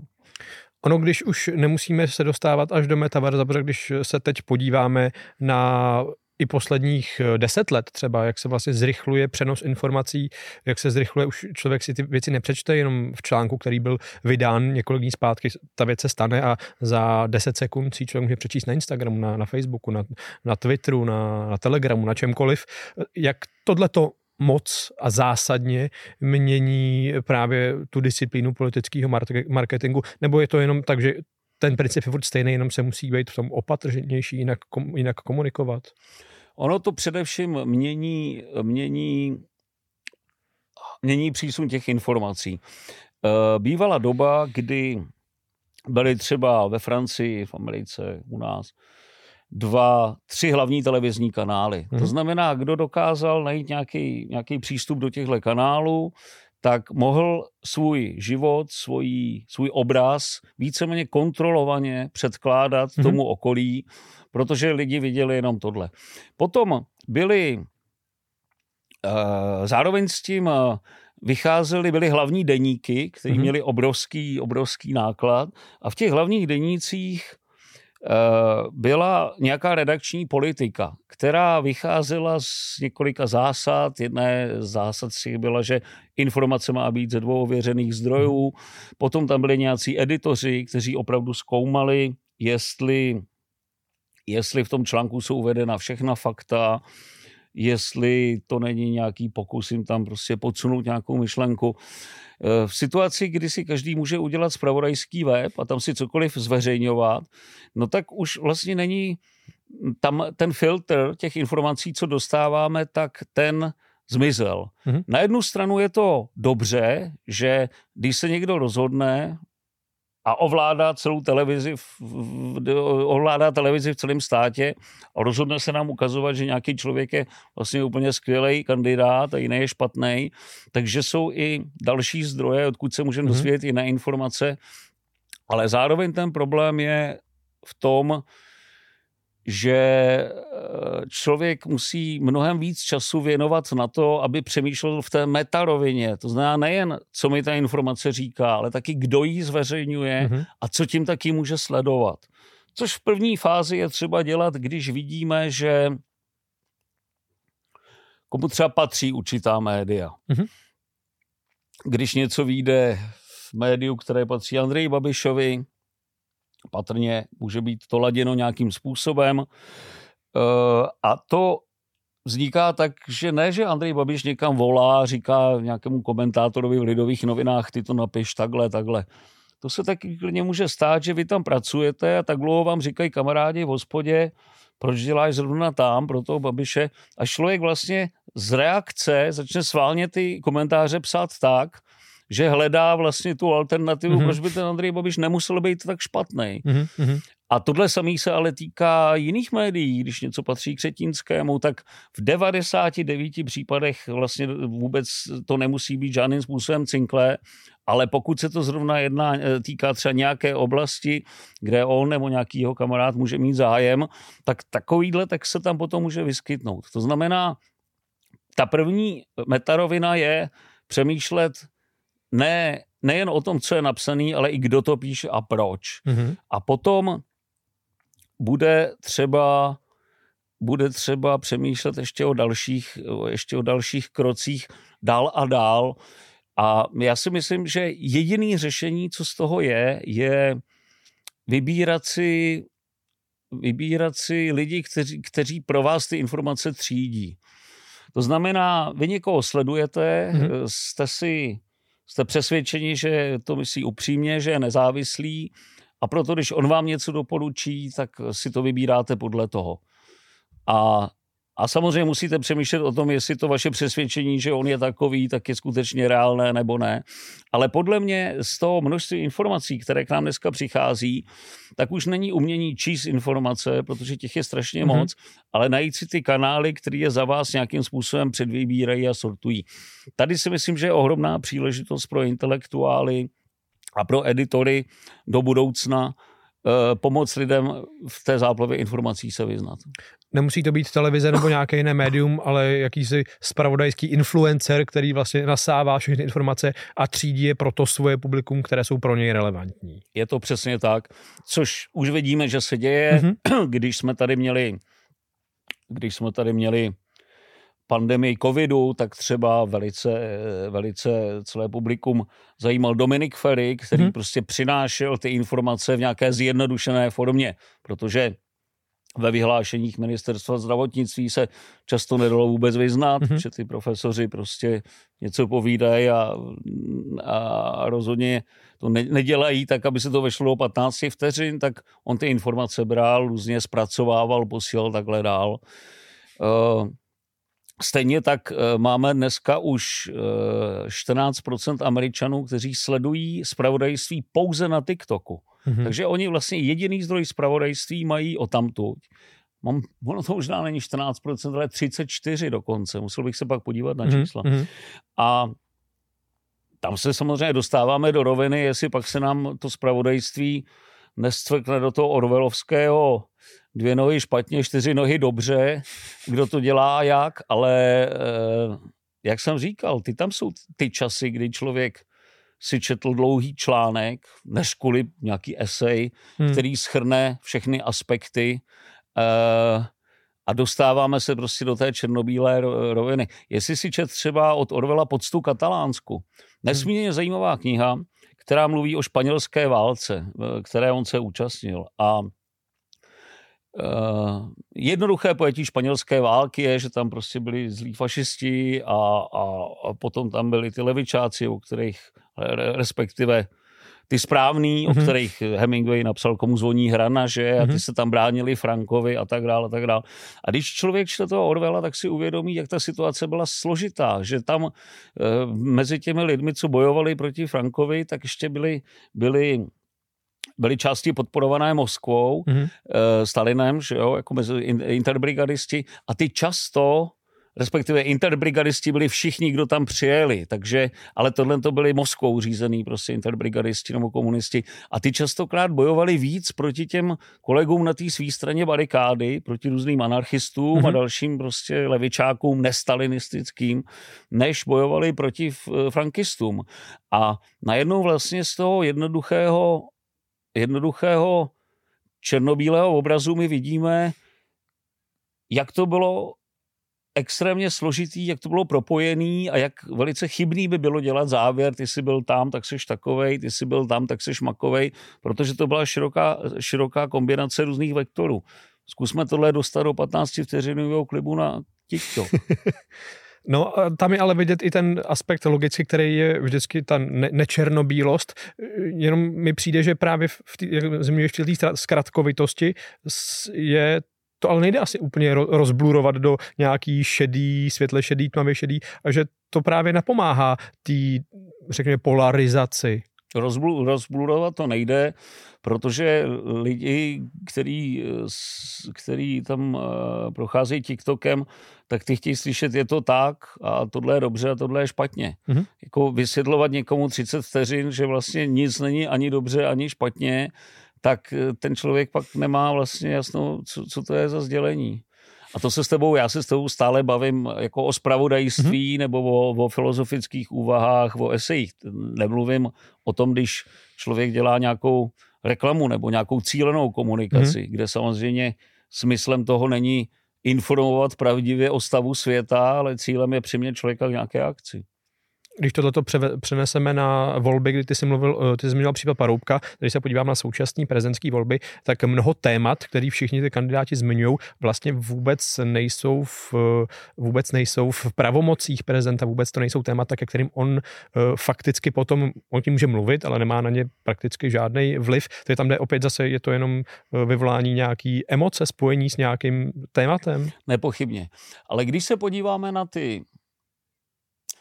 Ono, když už nemusíme se dostávat až do metaverza, protože když se teď podíváme na i posledních eh, deset let třeba, jak se vlastně zrychluje přenos informací, jak se zrychluje, už člověk si ty věci nepřečte, jenom v článku, který byl vydán několik dní zpátky, ta věc se stane a za 10 sekund si člověk může přečíst na Instagramu, na, na Facebooku, na, na Twitteru, na, na Telegramu, na čemkoliv. Jak tohleto moc a zásadně mění právě tu disciplínu politického marketingu, nebo je to jenom tak, že ten princip je furt stejný, jenom se musí být v tom opatrnější, jinak, kom, jinak komunikovat? Ono to především mění, mění, mění přísun těch informací. Eh, bývala doba, kdy byly třeba ve Francii, v Americe, u nás, dva, tři hlavní televizní kanály. Hmm. To mhm. znamená, kdo dokázal najít nějaký, nějaký přístup do těchto kanálů, tak mohl svůj život, svůj, svůj obraz víceméně kontrolovaně předkládat hmm. tomu okolí, protože lidi viděli jenom tohle. Potom byli uh, zároveň s tím uh, vycházely, byly hlavní deníky, které hmm. měly obrovský, obrovský náklad a v těch hlavních denících Eh, byla nějaká redakční politika, která vycházela z několika zásad. Jedné z zásad si byla, že informace má být ze dvou ověřených zdrojů. Potom tam byli nějací editoři, kteří opravdu zkoumali, jestli, jestli v tom článku jsou uvedena všechna fakta, jestli to není nějaký pokus jim tam prostě podsunout nějakou myšlenku. Eh, v situaci, kdy si každý může udělat spravodajský web a tam si cokoliv zveřejňovat, no tak už vlastně není tam ten filtr těch informací, co dostáváme, tak ten zmizel. Mm-hmm. Na jednu stranu je to dobře, že když se někdo rozhodne a ovládá celou televizi, ovládá televizi v celém státě a rozhodne se nám ukazovat, že nějaký člověk je vlastně úplně skvělý kandidát a jiný je špatný, takže jsou i další zdroje, odkud se můžeme mm-hmm. dozvědět jiné informace, ale zároveň ten problém je v tom, že eh, člověk musí mnohem víc času věnovat na to, aby přemýšlel v té metarovině. To znamená nejen, co mi ta informace říká, ale taky, kdo ji zveřejňuje mm-hmm. a co tím taky může sledovat. Což v první fázi je třeba dělat, když vidíme, že komu třeba patří určitá média. Mm-hmm. Když něco vyjde v médiu, které patří Andreji Babišovi, patrně může být to laděno nějakým způsobem. Eh, a to vzniká tak, že ne, že Andrej Babiš někam volá, říká nějakému komentátorovi v Lidových novinách, ty to napiš takhle, takhle. To se taky klidně může stát, že vy tam pracujete a tak dlouho vám říkají kamarádi v hospodě, proč děláš zrovna tam pro toho Babiše. A člověk vlastně z reakce začne sválně ty komentáře psát tak, že hledá vlastně tu alternativu, mm-hmm. proč by ten Andrej Babiš nemusel být tak špatný. Mm-hmm. A tohle samý se ale týká jiných médií, když něco patří k tak v 99 případech vlastně vůbec to nemusí být žádným způsobem cinklé, ale pokud se to zrovna jedná, eh, týká třeba nějaké oblasti, kde on nebo nějaký jeho kamarád může mít zájem, tak takovýhle tak se tam potom může vyskytnout. To znamená, ta první metarovina je přemýšlet ne, nejen o tom, co je napsaný, ale i kdo to píše a proč. Mm-hmm. A potom bude třeba bude třeba přemýšlet ještě o dalších, ještě o dalších krocích dál a dál. A já si myslím, že jediný řešení, co z toho je, je vybírat si, vybírat si lidi, kteří, kteří pro vás ty informace třídí. To znamená, vy někoho sledujete, mm-hmm. jste si jste přesvědčeni, že to myslí upřímně, že je nezávislý a proto, když on vám něco doporučí, tak si to vybíráte podle toho. A a samozřejmě musíte přemýšlet o tom, jestli to vaše přesvědčení, že on je takový, tak je skutečně reálné nebo ne. Ale podle mě z toho množství informací, které k nám dneska přichází, tak už není umění číst informace, protože těch je strašně mm-hmm. moc, ale najít si ty kanály, které je za vás nějakým způsobem předvybírají a sortují. Tady si myslím, že je ohromná příležitost pro intelektuály a pro editory do budoucna eh, pomoct lidem v té záplavě informací se vyznat nemusí to být televize nebo nějaké jiné médium, ale jakýsi spravodajský influencer, který vlastně nasává všechny informace a třídí je pro to svoje publikum, které jsou pro něj relevantní. Je to přesně tak, což už vidíme, že se děje, mm-hmm. <clears throat> když jsme tady měli když jsme tady měli pandemii covidu, tak třeba velice, velice celé publikum zajímal Dominik Ferry, který hmm. prostě přinášel ty informace v nějaké zjednodušené formě, protože ve vyhlášeních ministerstva zdravotnictví se často nedalo vůbec vyznat, mm-hmm. že ty profesoři prostě něco povídají a, a rozhodně to ne, nedělají tak, aby se to vešlo do 15 vteřin, tak on ty informace bral, různě zpracovával, posílal takhle dál. Uh, Stejně tak eh, máme dneska už 14% eh, Američanů, kteří sledují zpravodajství pouze na TikToku. Mm-hmm. Takže oni vlastně jediný zdroj zpravodajství mají o tamtuť. Mám, ono to možná není 14%, ale 34 dokonce. Musel bych se pak podívat na mhm, čísla. Mm-hmm. A tam se samozřejmě dostáváme do roviny, jestli pak se nám to zpravodajství nescvrkne do toho orvelovského dvě nohy špatně, čtyři nohy dobře, kdo to dělá a jak, ale eh, jak jsem říkal, ty tam jsou ty časy, kdy člověk si četl dlouhý článek, než kvůli nějaký esej, hmm. který schrne všechny aspekty uh, a dostáváme se prostě do té černobílé roviny. Jestli si čet třeba od Orvela Poctu katalánsku, nesmírně hmm. zajímavá kniha, která mluví o španělské válce, které on se účastnil a Uh, jednoduché pojetí španělské války je, že tam prostě byli zlí fašisti a, a, a potom tam byli ty levičáci, o kterých respektive ty správný, mm-hmm. o mhm. kterých Hemingway napsal, komu zvoní hrana, že a ty mm-hmm. se tam bránili Frankovi a tak dále a tak dále. A když člověk čte toho Orwella, tak si uvědomí, jak ta situace byla složitá, že tam e, mezi těmi lidmi, co bojovali proti Frankovi, tak ještě byli, byli byly části podporované Moskvou, mm-hmm. Stalinem, že jo, jako mezi interbrigadisti a ty často respektive interbrigadisti byli všichni, kdo tam přijeli, takže, ale tohle to byli Moskvou řízený prostě interbrigadisti nebo komunisti a ty častokrát bojovali víc proti těm kolegům na té své straně barikády, proti různým anarchistům mm-hmm. a dalším prostě levičákům nestalinistickým, než bojovali proti frankistům. A najednou vlastně z toho jednoduchého jednoduchého černobílého obrazu my vidíme, jak to bylo extrémně složitý, jak to bylo propojený a jak velice chybný by bylo dělat závěr, ty jsi byl tam, tak jsi takovej, ty jsi byl tam, tak jsi makovej, protože to byla široká, široká kombinace různých vektorů. Zkusme tohle dostat do 15 vteřinového klibu na TikTok. <laughs> No, tam je ale vidět i ten aspekt logicky, který je vždycky ta ne- nečernobílost. Jenom mi přijde, že právě v té ještě té zkratkovitosti je to ale nejde asi úplně rozblurovat do nějaký šedý, světle šedý, tmavě šedý, a že to právě napomáhá té, řekněme, polarizaci. Rozblu, rozblurovat to nejde, protože lidi, který, který tam eh, procházejí TikTokem, tak ty chtějí slyšet, je to tak a tohle je dobře a tohle je špatně. Mm-hmm. Jako vysvětlovat někomu 30 vteřin, že vlastně nic není ani dobře, ani špatně, tak eh, ten člověk pak nemá vlastně jasno, co, co to je za sdělení. A to se s tebou, já se s tebou stále bavím jako o spravodajství mm-hmm. nebo o, o filozofických úvahách, o esejích. Nemluvím o tom, když člověk dělá nějakou reklamu nebo nějakou cílenou komunikaci, mm-hmm. kde samozřejmě smyslem toho není informovat pravdivě o stavu světa, ale cílem je přimět člověka k nějaké akci když tohleto přeneseme na volby, kdy ty jsi mluvil, eh, ty jsi měl případ Paroubka, když se podívám na současné prezidentské volby, tak mnoho témat, který všichni ty kandidáti zmiňují, vlastně vůbec nejsou v, vůbec nejsou v pravomocích prezidenta, vůbec to nejsou témata, ke kterým on uh, fakticky potom, on tím může mluvit, ale nemá na ně prakticky žádný vliv. Je tam jde opět zase, je to jenom eh, vyvolání nějaký emoce, spojení s nějakým tématem? Nepochybně. Ale když se podíváme na ty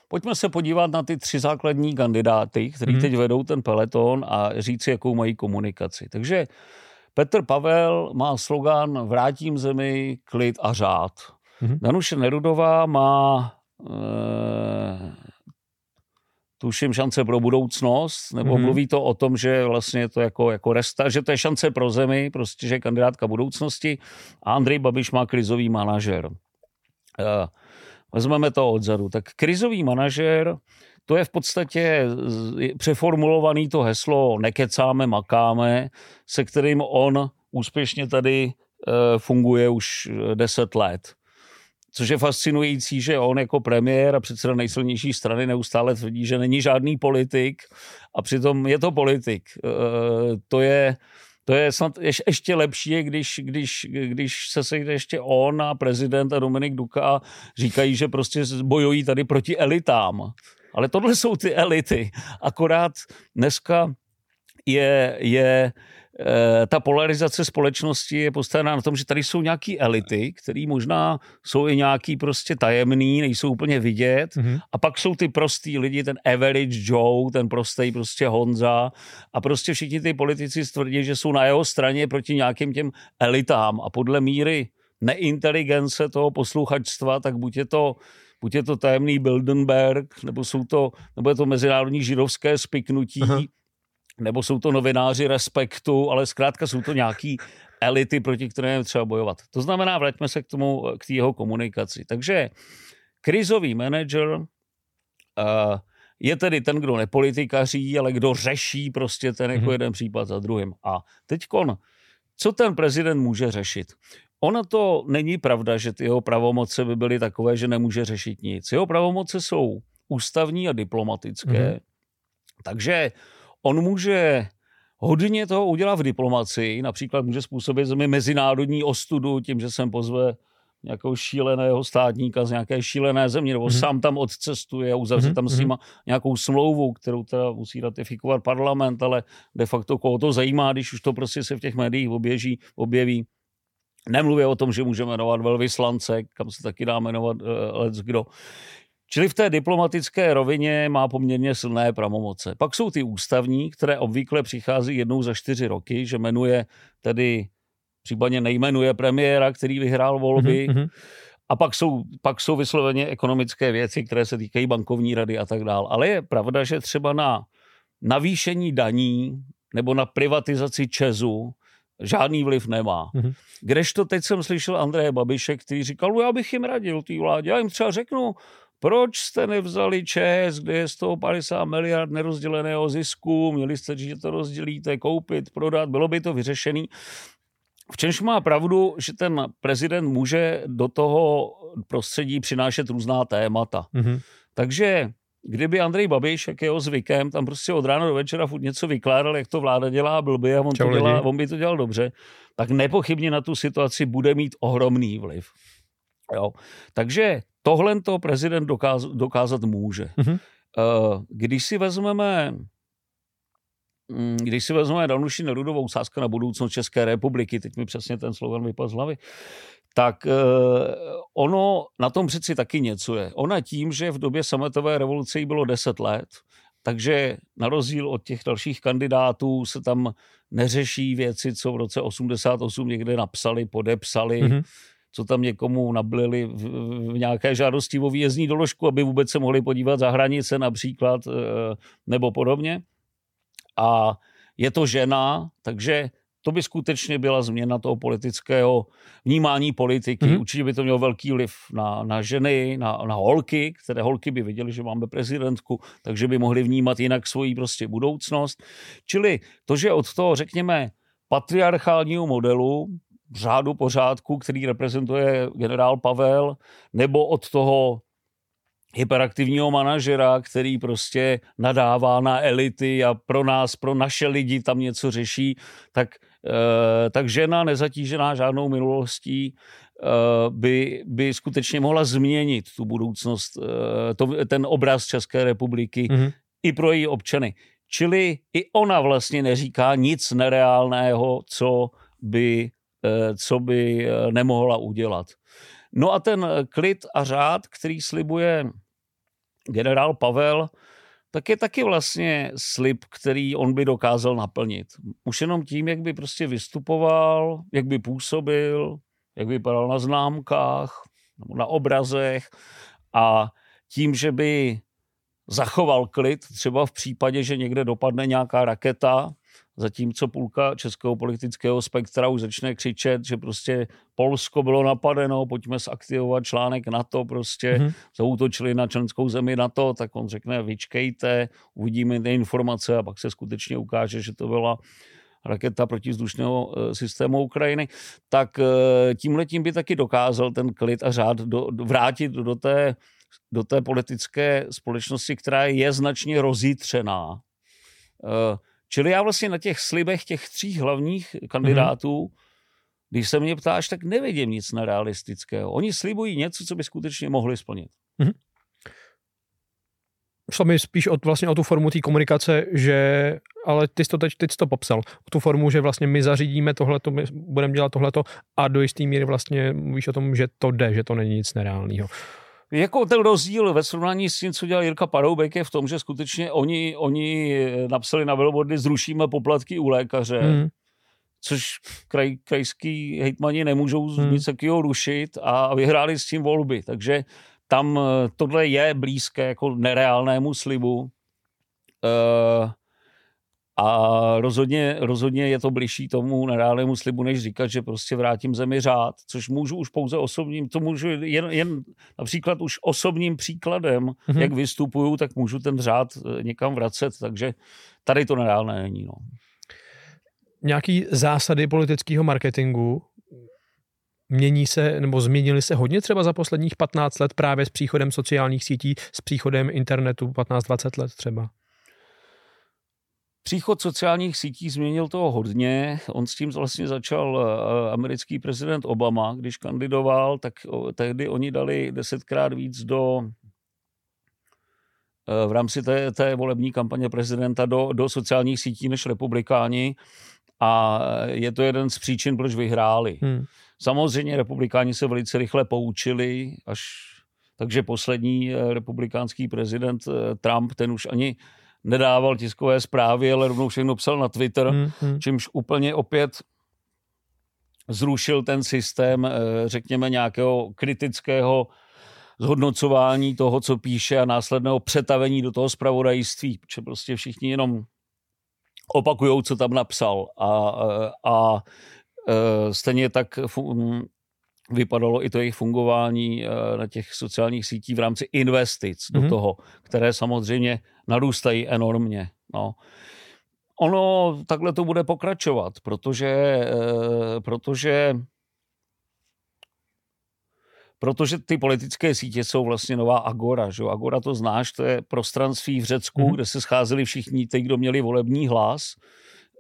Pojďme se podívat na ty tři základní kandidáty, kteří hmm. teď vedou ten peleton a říci, jakou mají komunikaci. Takže Petr Pavel má slogan Vrátím zemi, klid a řád. Hmm. Danuše Nerudová má e, tuším šance pro budoucnost, nebo mm-hmm. mluví to o tom, že vlastně je to jako, jako resta, že to je šance pro zemi, prostě, že je kandidátka budoucnosti a Andrej Babiš má krizový manažer. E, vezmeme to odzadu, tak krizový manažer, to je v podstatě přeformulovaný to heslo nekecáme, makáme, se kterým on úspěšně tady funguje už deset let. Což je fascinující, že on jako premiér a předseda nejsilnější strany neustále tvrdí, že není žádný politik a přitom je to politik. To je, to je snad ještě lepší, když, když, když se sejde ještě on a prezident a Dominik Duka a říkají, že prostě bojují tady proti elitám. Ale tohle jsou ty elity. Akorát dneska je, je ta polarizace společnosti je postavená na tom, že tady jsou nějaký elity, které možná jsou i nějaký prostě tajemný, nejsou úplně vidět. Mm-hmm. A pak jsou ty prostý lidi, ten average Joe, ten prostý prostě Honza. A prostě všichni ty politici tvrdí, že jsou na jeho straně proti nějakým těm elitám. A podle míry neinteligence toho posluchačstva, tak buď je to buď je to tajemný Bildenberg, nebo, jsou to, nebo je to mezinárodní židovské spiknutí, Aha nebo jsou to novináři respektu, ale zkrátka jsou to nějaký elity, proti kterým je třeba bojovat. To znamená, vraťme se k tomu, k té jeho komunikaci. Takže krizový manager uh, je tedy ten, kdo nepolitikaří, ale kdo řeší prostě ten jako mm-hmm. jeden případ za druhým. A teďkon, co ten prezident může řešit? Ono to není pravda, že ty jeho pravomoce by byly takové, že nemůže řešit nic. Jeho pravomoce jsou ústavní a diplomatické, mm-hmm. takže on může hodně toho udělat v diplomaci, například může způsobit zemi mezinárodní ostudu tím, že sem pozve nějakého šíleného státníka z nějaké šílené země, nebo mm-hmm. sám tam odcestuje a uzavře mm-hmm. tam s mhm. nima nějakou smlouvu, kterou teda musí ratifikovat parlament, ale de facto koho to zajímá, když už to prostě se v těch médiích oběží, objeví. Nemluvě o tom, že můžeme jmenovat velvyslance, kam se taky dá jmenovat uh, let's kdo. Čili v té diplomatické rovině má poměrně silné pravomoce. Pak jsou ty ústavní, které obvykle přichází jednou za čtyři roky, že jmenuje tedy případně nejmenuje premiéra, který vyhrál volby. Mm-hmm. A pak jsou, pak jsou vysloveně ekonomické věci, které se týkají bankovní rady a tak dále. Ale je pravda, že třeba na navýšení daní nebo na privatizaci Česu žádný vliv nemá. Mm-hmm. Kdežto teď jsem slyšel Andreje Babiše, který říkal, no já bych jim radil té vládě, já jim třeba řeknu, proč jste nevzali ČES, kde je 150 miliard nerozděleného zisku, měli jste, že to rozdělíte, koupit, prodat, bylo by to vyřešený. V čemž má pravdu, že ten prezident může do toho prostředí přinášet různá témata. Mm-hmm. Takže kdyby Andrej Babiš, jak jeho zvykem, tam prostě od rána do večera furt něco vykládal, jak to vláda dělá blbě a on, to dělá, on by to dělal dobře, tak nepochybně na tu situaci bude mít ohromný vliv. Jo. Takže tohle to prezident dokáz, dokázat může. Mm-hmm. Když si vezmeme mm, když si vezmeme Danuši Nerudovou sázka na budoucnost České republiky, teď mi přesně ten slogan vypadl z hlavy, tak eh, ono na tom přeci taky něco je. Ona tím, že v době sametové revoluce jí bylo 10 let, takže na rozdíl od těch dalších kandidátů se tam neřeší věci, co v roce 88 někde napsali, podepsali, mm-hmm co tam někomu nablili v, v nějaké žádosti o výjezdní doložku, aby vůbec se mohli podívat za hranice například eh, nebo podobně. A je to žena, takže to by skutečně byla změna toho politického vnímání politiky. Mm-hmm. Určitě by to mělo velký vliv na, na ženy, na, na holky, které holky by viděly, že máme prezidentku, takže by mohly vnímat jinak svoji prostě budoucnost. Čili to, že od toho, řekněme, patriarchálního modelu řádu pořádku, který reprezentuje generál Pavel, nebo od toho hyperaktivního manažera, který prostě nadává na elity a pro nás, pro naše lidi tam něco řeší, tak, eh, tak žena nezatížená žádnou minulostí eh, by, by skutečně mohla změnit tu budoucnost, eh, to, ten obraz České republiky mm-hmm. i pro její občany. Čili i ona vlastně neříká nic nereálného, co by co by eh, nemohla udělat. No a ten klid a řád, který slibuje generál Pavel, tak je taky vlastně slib, který on by dokázal naplnit. Už jenom tím, jak by prostě vystupoval, jak by působil, jak vypadal na známkách, na obrazech a tím, že by zachoval klid, třeba v případě, že někde dopadne nějaká raketa, zatímco půlka českého politického spektra už začne křičet, že prostě Polsko bylo napadeno, pojďme zaktivovat článek NATO, prostě mm-hmm. zautočili na členskou zemi NATO, tak on řekne, vyčkejte, uvidíme ty informace a pak se skutečně ukáže, že to byla raketa protivzdušného systému Ukrajiny, tak tímhletím by taky dokázal ten klid a řád do, vrátit do té, do té politické společnosti, která je značně rozjitřená. Čili já vlastně na těch slibech těch tří hlavních kandidátů mm-hmm když se mě ptáš, tak nevidím nic nerealistického. Oni slibují něco, co by skutečně mohli splnit. Mm-hmm. Šlo mi spíš od, vlastně o tu formu té komunikace, že, ale ty jsi to teď, teď jsi to popsal, o tu formu, že vlastně my zařídíme tohleto, my budeme dělat tohleto a do jisté míry vlastně mluvíš o tom, že to jde, že to není nic nereálného. Jako ten rozdíl ve srovnání s tím, co dělal Jirka Paroubek, je v tom, že skutečně oni, oni napsali na billboardy zrušíme poplatky u lékaře. Hmm což kraj, krajský hejtmani nemůžou hmm. nic takového rušit a vyhráli s tím volby. Takže tam eh, tohle je blízké jako nereálnému slibu. E, a rozhodně, rozhodně je to blížší tomu nereálnému slibu, než říkat, že prostě vrátím zemi řád, což můžu už pouze osobním, to můžu jen, jen například už osobním příkladem, mm-hmm. jak vystupuju, tak můžu ten řád eh, někam vracet, takže tady to nereálné není. No nějaký zásady politického marketingu mění se nebo změnily se hodně třeba za posledních 15 let právě s příchodem sociálních sítí, s příchodem internetu 15-20 let třeba? Příchod sociálních sítí změnil toho hodně. On s tím vlastně začal eh, americký prezident Obama, když kandidoval, tak tehdy oni dali desetkrát víc do eh, v rámci té, té volební kampaně prezidenta do, do sociálních sítí než republikáni a je to jeden z příčin, proč vyhráli. Hmm. Samozřejmě republikáni se velice rychle poučili, až takže poslední eh, republikánský prezident Trump, ten už ani nedával tiskové zprávy, ale rovnou všechno psal na Twitter, hmm, hmm. čímž úplně opět zrušil ten systém, eh, řekněme, nějakého kritického zhodnocování toho, co píše a následného přetavení do toho zpravodajství, protože prostě všichni jenom opakujou, co tam napsal. A, a, a e, stejně tak vypadalo i to jejich fungování e, na těch sociálních sítích v rámci investic mm-hmm. do mhm. toho, které samozřejmě narůstají enormně. No. Ono takhle to bude pokračovat, protože, e, protože protože ty politické sítě jsou vlastně nová Agora. Že? Agora to znáš, to je prostranství v Řecku, mm-hmm. kde se scházeli všichni ty, kdo měli volební hlas,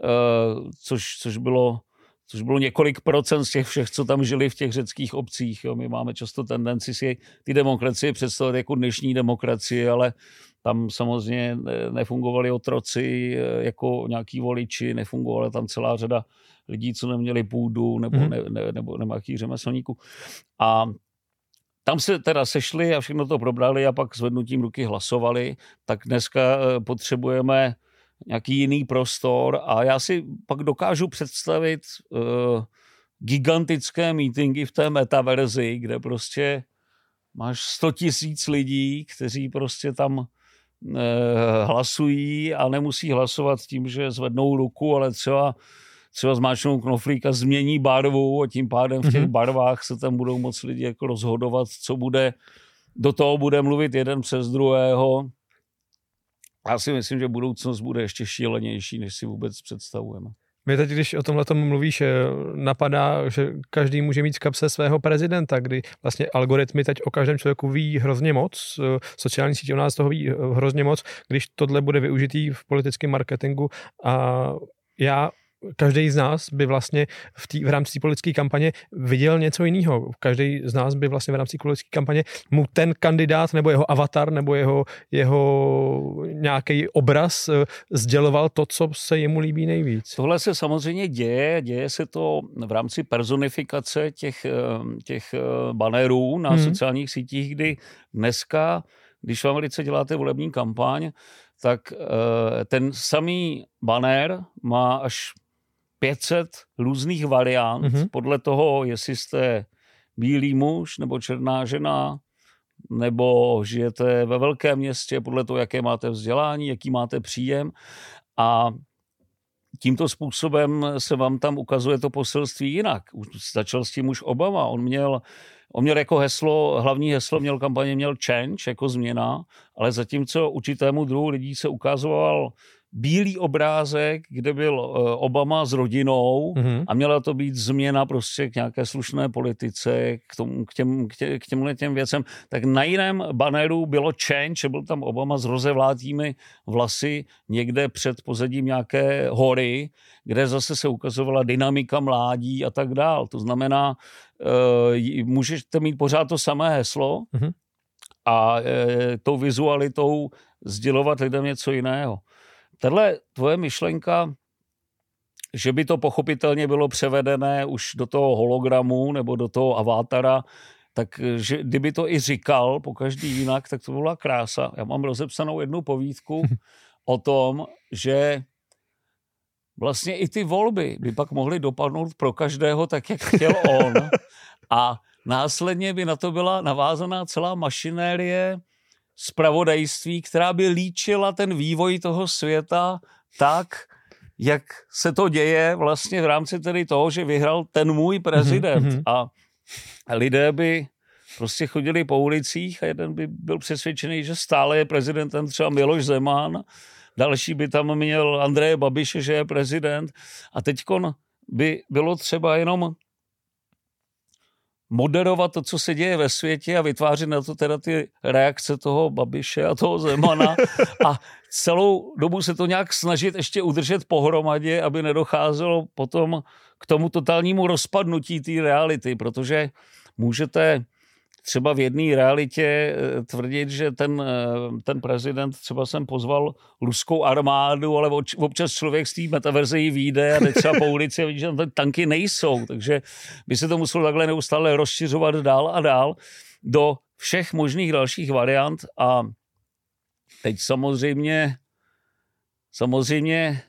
uh, což, což bylo což bylo několik procent z těch všech, co tam žili v těch řeckých obcích. Jo. My máme často tendenci si ty demokracie představit jako dnešní demokracie, ale tam samozřejmě nefungovali otroci eh, jako nějaký voliči, nefungovala tam celá řada lidí, co neměli půdu nebo, mm-hmm. ne, ne, nebo nějakých řemeslníků. A tam se teda sešli a všechno to probrali a pak zvednutím ruky hlasovali, tak dneska eh, potřebujeme nějaký jiný prostor a já si pak dokážu představit uh, gigantické meetingy v té metaverzi, kde prostě máš 100 tisíc lidí, kteří prostě tam uh, hlasují a nemusí hlasovat tím, že zvednou ruku, ale třeba třeba zmáčknou knoflík a změní barvu a tím pádem v těch mm-hmm. barvách se tam budou moc lidi jako rozhodovat, co bude, do toho bude mluvit jeden přes druhého. Já si myslím, že budoucnost bude ještě šílenější, než si vůbec představujeme. Mě teď, když o tomhle tomu mluvíš, eh, napadá, že každý může mít z kapse svého prezidenta, kdy vlastně algoritmy teď o každém člověku ví hrozně moc, eh, sociální sítě o nás toho ví eh, hrozně moc, když tohle bude využitý v politickém marketingu a já každý z nás by vlastně v, tý, v rámci politické kampaně viděl něco jiného. Každý z nás by vlastně v rámci politické kampaně mu ten kandidát nebo jeho avatar nebo jeho, jeho nějaký obraz uh, sděloval to, co se jemu líbí nejvíc. Tohle se samozřejmě děje, děje se to v rámci personifikace těch, eh, těch eh, bannerů na hmm. sociálních sítích, kdy dneska, když v Americe děláte volební kampaň, tak ten samý banner má až 500 různých variant mm-hmm. podle toho, jestli jste bílý muž nebo černá žena, nebo žijete ve velkém městě, podle toho, jaké máte vzdělání, jaký máte příjem. A tímto způsobem se vám tam ukazuje to poselství jinak. Už začal s tím už Obama. On měl, on měl jako heslo, hlavní heslo měl kampaně, měl change jako změna, ale zatímco určitému druhu lidí se ukazoval bílý obrázek, kde byl eh, Obama s rodinou mm-hmm. a měla to být změna prostě k nějaké slušné politice, k, tomu, k, těm, k, tě, k těmhle těm věcem, tak na jiném baneru bylo change, byl tam Obama s rozevlátými vlasy někde před pozadím nějaké hory, kde zase se ukazovala dynamika mládí a tak dál. To znamená, uh, můžete mít pořád to samé heslo mm-hmm. a uh, tou vizualitou sdělovat lidem něco jiného. Tahle tvoje myšlenka, že by to pochopitelně bylo převedené už do toho hologramu nebo do toho avátara, tak že kdyby to i říkal po každý jinak, tak to byla krása. Já mám rozepsanou jednu povídku <laughs> o tom, že vlastně i ty volby by pak mohly dopadnout pro každého tak, jak chtěl on. <laughs> A následně by na to byla navázaná celá mašinérie spravodajství, která by líčila ten vývoj toho světa tak, jak se to děje vlastně v rámci tedy toho, že vyhrál ten můj prezident. Mm-hmm. A lidé by prostě chodili po ulicích a jeden by byl přesvědčený, že stále je prezidentem třeba Miloš Zeman, další by tam měl Andreje Babiše, že je prezident a teďkon by bylo třeba jenom moderovat to, co se děje ve světě a vytvářet na to teda ty reakce toho Babiše a toho Zemana. A celou dobu se to nějak snažit ještě udržet pohromadě, aby nedocházelo potom k tomu totálnímu rozpadnutí té reality, protože můžete třeba v jedné realitě eh, tvrdit, že ten, eh, ten prezident třeba jsem pozval ruskou armádu, ale občas člověk z té metaverze jí vyjde a jde třeba po <laughs> ulici a vidí, že tam tanky nejsou. Takže by se to muselo takhle neustále rozšiřovat dál a dál do všech možných dalších variant a teď samozřejmě samozřejmě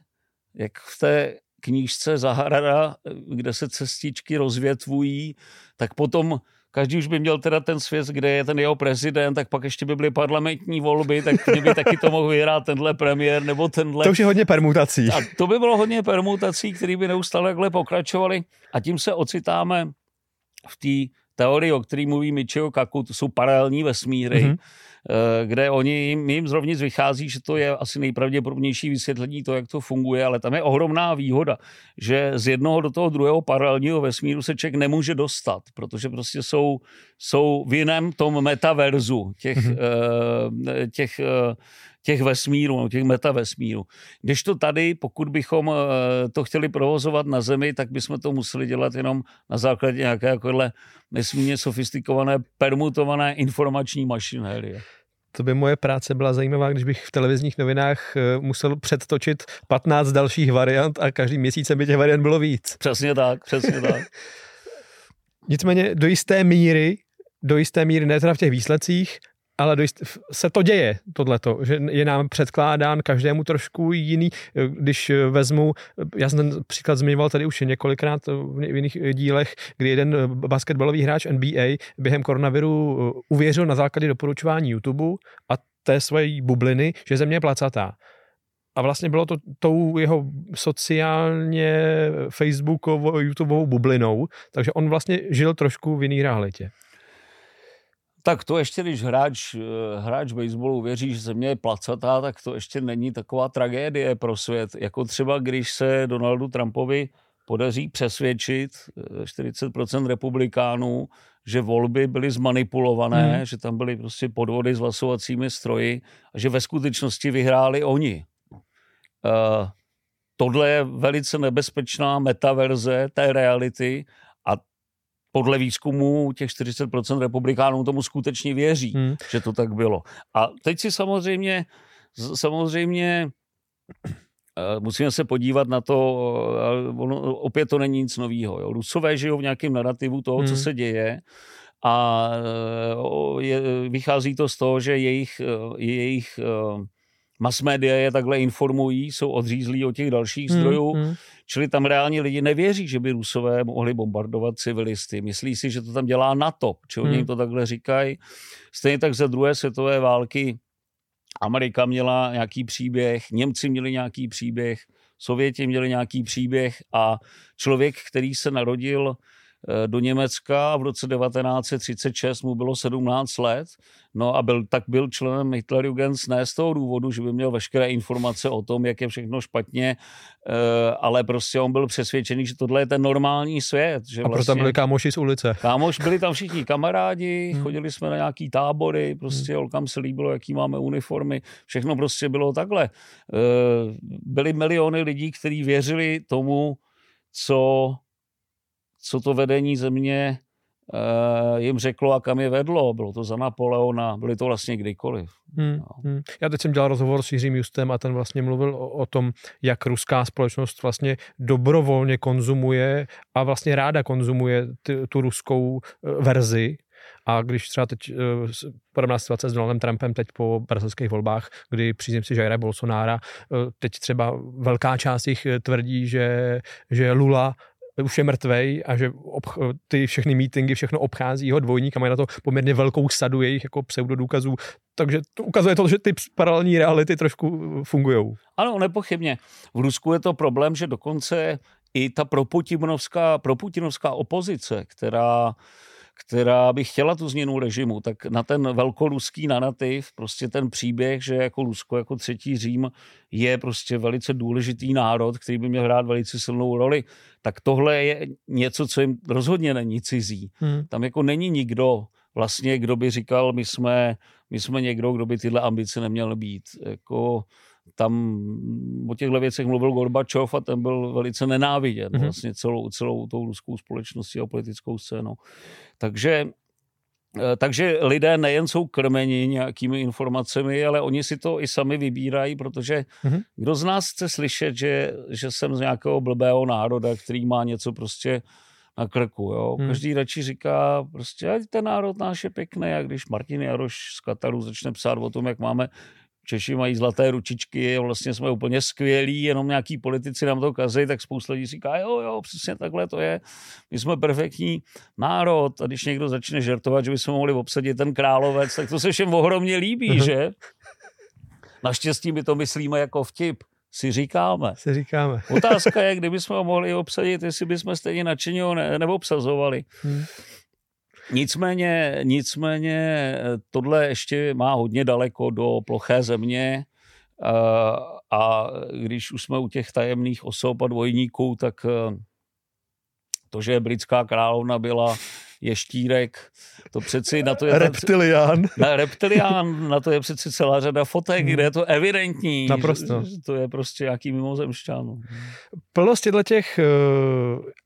jak v té knížce Zahrada, kde se cestičky rozvětvují, tak potom každý už by měl teda ten svět, kde je ten jeho prezident, tak pak ještě by byly parlamentní volby, tak mě by taky to mohl vyhrát tenhle premiér nebo tenhle. To už je hodně permutací. A to by bylo hodně permutací, které by neustále takhle pokračovaly a tím se ocitáme v té teorii, o které mluví Michio Kaku, to jsou paralelní vesmíry, mm-hmm. kde oni, jim, jim zrovna vychází, že to je asi nejpravděpodobnější vysvětlení to, jak to funguje, ale tam je ohromná výhoda, že z jednoho do toho druhého paralelního vesmíru se člověk nemůže dostat, protože prostě jsou, jsou v jiném tom metaverzu těch, mm-hmm. těch těch vesmírů, těch metavesmírů. Když to tady, pokud bychom eh, to chtěli provozovat na Zemi, tak bychom to museli dělat jenom na základě nějaké jakohle nesmírně sofistikované, permutované informační mašinérie. To by moje práce byla zajímavá, když bych v televizních novinách eh, musel předtočit 15 dalších variant a každý měsíc by těch variant bylo víc. Přesně tak, přesně tak. <laughs> Nicméně do jisté míry, do jisté míry, ne teda v těch výsledcích, ale se to děje, tohleto, že je nám předkládán každému trošku jiný, když vezmu, já jsem ten příklad zmiňoval tady už několikrát v jiných dílech, kdy jeden basketbalový hráč NBA během koronaviru uvěřil na základě doporučování YouTube a té své bubliny, že země je placatá. A vlastně bylo to tou jeho sociálně facebookovou, YouTubeovou bublinou, takže on vlastně žil trošku v jiný realitě. Tak to ještě, když hráč, eh, hráč baseballu věří, že země je placatá, tak to ještě není taková tragédie pro svět. Jako třeba, když se Donaldu Trumpovi podaří přesvědčit 40% eh, republikánů, že volby byly zmanipulované, hmm. že tam byly prostě podvody s hlasovacími stroji a že ve skutečnosti vyhráli oni. Uh, tohle je velice nebezpečná metaverze té reality podle výzkumu těch 40% republikánů tomu skutečně věří, hmm. že to tak bylo. A teď si samozřejmě, samozřejmě eh, musíme se podívat na to, eh, ono, opět to není nic nového. Rusové žijou v nějakém narrativu toho, hmm. co se děje a eh, je, vychází to z toho, že jejich, jejich mass media je takhle informují, jsou odřízlí od těch dalších hmm, zdrojů, hmm. Čili tam reálně lidi nevěří, že by Rusové mohli bombardovat civilisty. Myslí si, že to tam dělá NATO, či oni hmm. to takhle říkají. Stejně tak za druhé světové války Amerika měla nějaký příběh, Němci měli nějaký příběh, Sověti měli nějaký příběh a člověk, který se narodil do Německa v roce 1936 mu bylo 17 let, no a byl, tak byl členem Hitlerjugends ne z toho důvodu, že by měl veškeré informace o tom, jak je všechno špatně, eh, ale prostě on byl přesvědčený, že tohle je ten normální svět. Že a proto vlastně, tam byli kámoši z ulice. Kámoš, byli tam všichni kamarádi, hmm. chodili jsme na nějaký tábory, prostě hmm. holkám se líbilo, jaký máme uniformy, všechno prostě bylo takhle. Eh, byly miliony lidí, kteří věřili tomu, co co to vedení země uh, jim řeklo a kam je vedlo. Bylo to za Napoleona, byly to vlastně kdykoliv. Hmm, no. hmm. Já teď jsem dělal rozhovor s Jiřím Justem a ten vlastně mluvil o, o tom, jak ruská společnost vlastně dobrovolně konzumuje a vlastně ráda konzumuje ty, tu ruskou eh, verzi a když třeba teď uh, podobná situace s Donaldem Trumpem teď po brazilských volbách, kdy příznivci Jaira Bolsonára, teď třeba velká část jich tvrdí, že, že Lula už je mrtvej a že obch- ty všechny meetingy, všechno obchází jeho dvojník a mají na to poměrně velkou sadu jejich jako pseudodůkazů. Takže to ukazuje to, že ty paralelní reality trošku fungují. Ano, nepochybně. V Rusku je to problém, že dokonce i ta proputinovská, proputinovská opozice, která která by chtěla tu změnu režimu, tak na ten velkoruský narativ, prostě ten příběh, že jako Rusko, jako třetí Řím je prostě velice důležitý národ, který by měl hrát velice silnou roli, tak tohle je něco, co jim rozhodně není cizí. Hmm. Tam jako není nikdo vlastně, kdo by říkal, my jsme, my jsme někdo, kdo by tyhle ambice neměl být. Jako, tam o těchto věcech mluvil Gorbačov a ten byl velice nenáviděn mm-hmm. vlastně celou, celou tou ruskou společností a politickou scénou. Takže eh, takže lidé nejen jsou krmeni nějakými informacemi, ale oni si to i sami vybírají, protože mm-hmm. kdo z nás chce slyšet, že, že jsem z nějakého blbého národa, který má něco prostě na krku. Jo? Hmm. Každý radši říká, prostě ten národ náš je pěkný a když Martin Jaroš z Kataru začne psát o tom, jak máme Češi mají zlaté ručičky, vlastně jsme úplně skvělí, jenom nějaký politici nám to kazí, tak spousta lidí říká, jo, jo, přesně takhle to je. My jsme perfektní národ a když někdo začne žertovat, že bychom mohli obsadit ten královec, tak to se všem ohromně líbí, <laughs> že? Naštěstí my to myslíme jako vtip si říkáme. Si říkáme. Otázka je, kdybychom ho mohli obsadit, jestli bychom stejně nadšeně ho ne, neobsazovali. Hmm. Nicméně, nicméně tohle ještě má hodně daleko do ploché země a když už jsme u těch tajemných osob a dvojníků, tak to, že britská královna byla ještírek, to přeci na to je... Reptilián. Na, reptilián, na to je přeci celá řada fotek, hmm. kde je to evidentní. Naprosto. Že, že to je prostě nějaký mimozemšťan. Plnost těch, eh,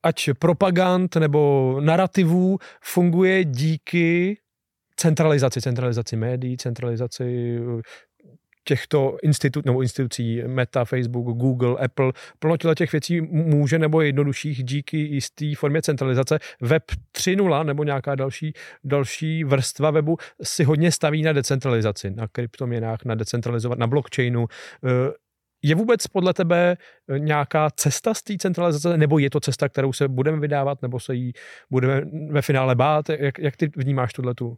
ať propagand nebo narrativů funguje díky centralizaci, centralizaci médií, centralizaci těchto institut, nebo institucí Meta, Facebook, Google, Apple, plno těch věcí může nebo je jednodušších díky jisté formě centralizace. Web 3.0 nebo nějaká další, další vrstva webu si hodně staví na decentralizaci, na kryptoměnách, na decentralizovat, na blockchainu. Eh, je vůbec podle tebe nějaká cesta z té centralizace, nebo je to cesta, kterou se budeme vydávat, nebo se jí budeme ve finále bát? Jak, jak ty vnímáš tuhle tu?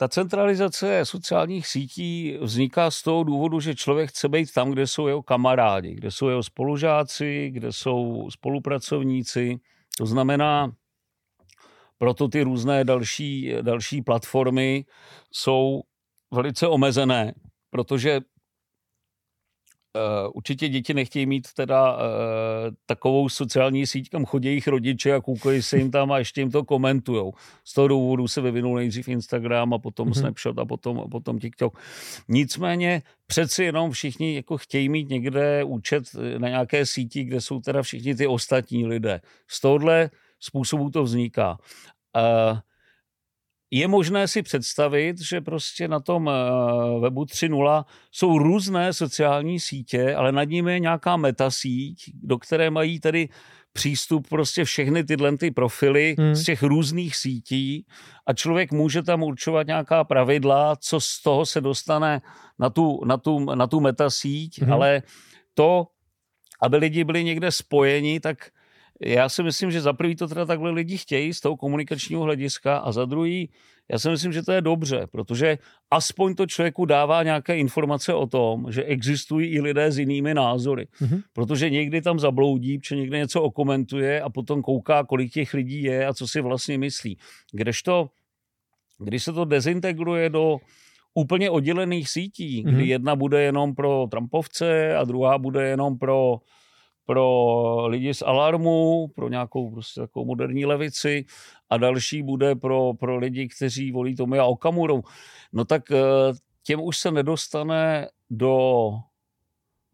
Ta centralizace sociálních sítí vzniká z toho důvodu, že člověk chce být tam, kde jsou jeho kamarádi, kde jsou jeho spolužáci, kde jsou spolupracovníci. To znamená, proto ty různé další, další platformy jsou velice omezené, protože určitě děti nechtějí mít teda uh, takovou sociální síť, kam chodí jejich rodiče a koukají se jim tam a ještě jim to komentujou. Z toho důvodu se vyvinul nejdřív Instagram a potom mm-hmm. Snapchat a potom, a potom TikTok. Nicméně přeci jenom všichni jako chtějí mít někde účet na nějaké síti, kde jsou teda všichni ty ostatní lidé. Z tohohle způsobu to vzniká. Uh, je možné si představit, že prostě na tom eh, webu 3.0 jsou různé sociální sítě, ale nad nimi je nějaká metasíť, do které mají tedy přístup prostě všechny tyhle ty profily hmm. z těch různých sítí a člověk může tam určovat nějaká pravidla, co z toho se dostane na tu, na tu, na tu metasíť, hmm. ale to, aby lidi byli někde spojeni, tak já si myslím, že za prvý to teda takhle lidi chtějí z toho komunikačního hlediska a za druhý, já si myslím, že to je dobře, protože aspoň to člověku dává nějaké informace o tom, že existují i lidé s jinými názory. Mm-hmm. Protože někdy tam zabloudí, protože někde něco okomentuje a potom kouká, kolik těch lidí je a co si vlastně myslí. Kdežto, když se to dezintegruje do úplně oddělených sítí, mm-hmm. kdy mhm. jedna bude jenom pro Trumpovce a druhá bude jenom pro pro lidi z Alarmu, pro nějakou prostě takovou moderní levici a další bude pro, pro lidi, kteří volí Tomia Okamuru. No tak eh, těm už se nedostane do,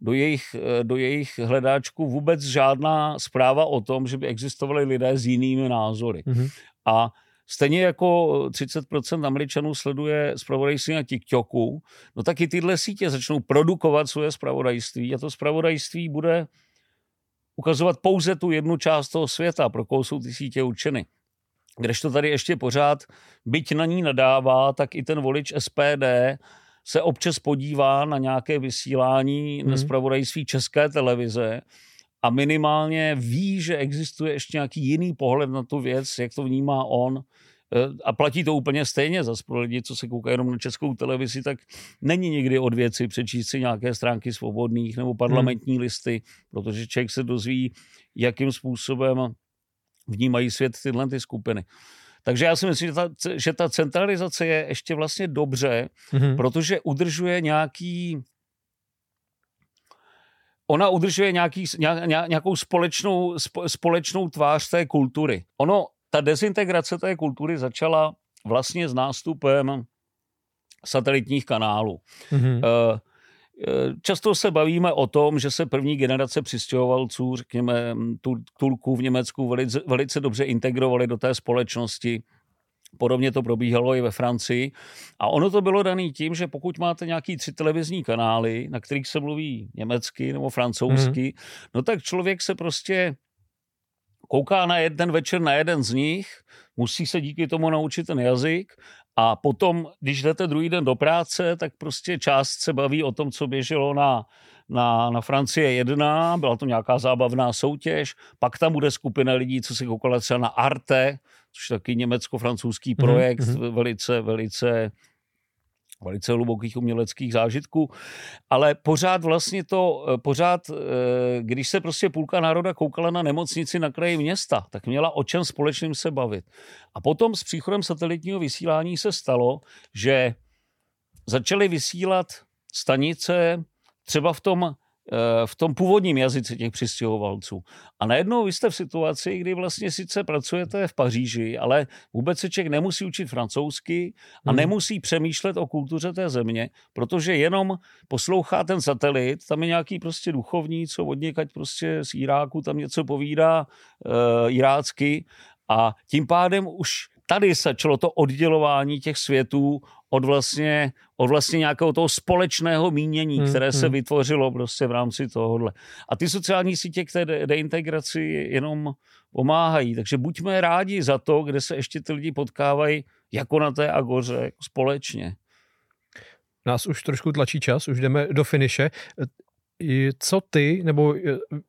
do, jejich, eh, do jejich hledáčku vůbec žádná zpráva o tom, že by existovali lidé s jinými názory. Mm-hmm. A Stejně jako 30% Američanů sleduje zpravodajství na TikToku, no tak i tyhle sítě začnou produkovat svoje zpravodajství a to zpravodajství bude ukazovat pouze tu jednu část toho světa, pro koho jsou ty sítě určeny. Když to tady ještě pořád, byť na ní nadává, tak i ten volič SPD se občas podívá na nějaké vysílání hmm. zpravodajství České televize a minimálně ví, že existuje ještě nějaký jiný pohled na tu věc, jak to vnímá on. Eh, a platí to úplně stejně zase pro lidi, co se koukají jenom na českou televizi, tak není nikdy od věci přečíst si nějaké stránky svobodných nebo parlamentní hmm. listy, protože člověk se dozví, jakým způsobem vnímají svět tyhle ty skupiny. Takže já si myslím, že ta, že ta centralizace je ještě vlastně dobře, hmm protože udržuje nějaký ona udržuje nějaký, nějakou společnou, společnou tvář té kultury. Ono ta dezintegrace té kultury začala vlastně s nástupem satelitních kanálů. Mm-hmm. Často se bavíme o tom, že se první generace přistěhovalců, řekněme Turků v Německu, velice, velice dobře integrovali do té společnosti. Podobně to probíhalo i ve Francii. A ono to bylo dané tím, že pokud máte nějaký tři televizní kanály, na kterých se mluví německy nebo francouzsky, mm. no tak člověk se prostě kouká na jeden večer na jeden z nich, musí se díky tomu naučit ten jazyk a potom, když jdete druhý den do práce, tak prostě část se baví o tom, co běželo na, na, na Francie 1, byla to nějaká zábavná soutěž, pak tam bude skupina lidí, co se koukala třeba na Arte, což je taky německo-francouzský mhm, projekt, mm-hmm. velice, velice velice hlubokých uměleckých zážitků, ale pořád vlastně to, eh, pořád, eh, když se prostě půlka národa koukala na nemocnici na kraji města, tak měla o čem společným se bavit. A potom s příchodem satelitního vysílání se stalo, že začaly vysílat stanice třeba v tom v tom původním jazyce těch přistěhovalců. A najednou vy jste v situaci, kdy vlastně sice pracujete v Paříži, ale vůbec se člověk nemusí učit francouzsky a hmm. nemusí přemýšlet o kultuře té země, protože jenom poslouchá ten satelit, tam je nějaký prostě duchovní, co od někať prostě z Iráku tam něco povídá e, irácky a tím pádem už tady začalo to oddělování těch světů od vlastně, od vlastně nějakého toho společného mínění, hmm, které se hmm. vytvořilo prostě v rámci tohohle. A ty sociální sítě k té de- deintegraci jenom pomáhají. Takže buďme rádi za to, kde se ještě ty lidi potkávají jako na té agoře jako společně. Nás už trošku tlačí čas, už jdeme do finiše. Co ty, nebo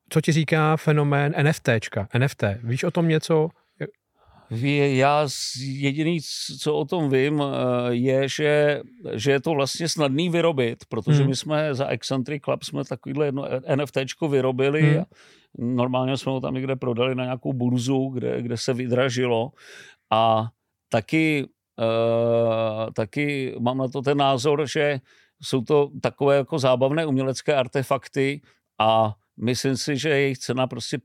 co ti říká fenomén NFTčka, NFT? Víš o tom něco? Já jediný, co o tom vím, eh, je, že, že je to vlastně snadný vyrobit, protože hmm. my jsme za Eccentric Club jsme takovýhle jedno NFTčko vyrobili hmm. normálně jsme ho tam někde prodali na nějakou burzu, kde, kde se vydražilo a taky, uh, taky mám na to ten názor, že jsou to takové jako zábavné umělecké artefakty a myslím si, že jejich cena prostě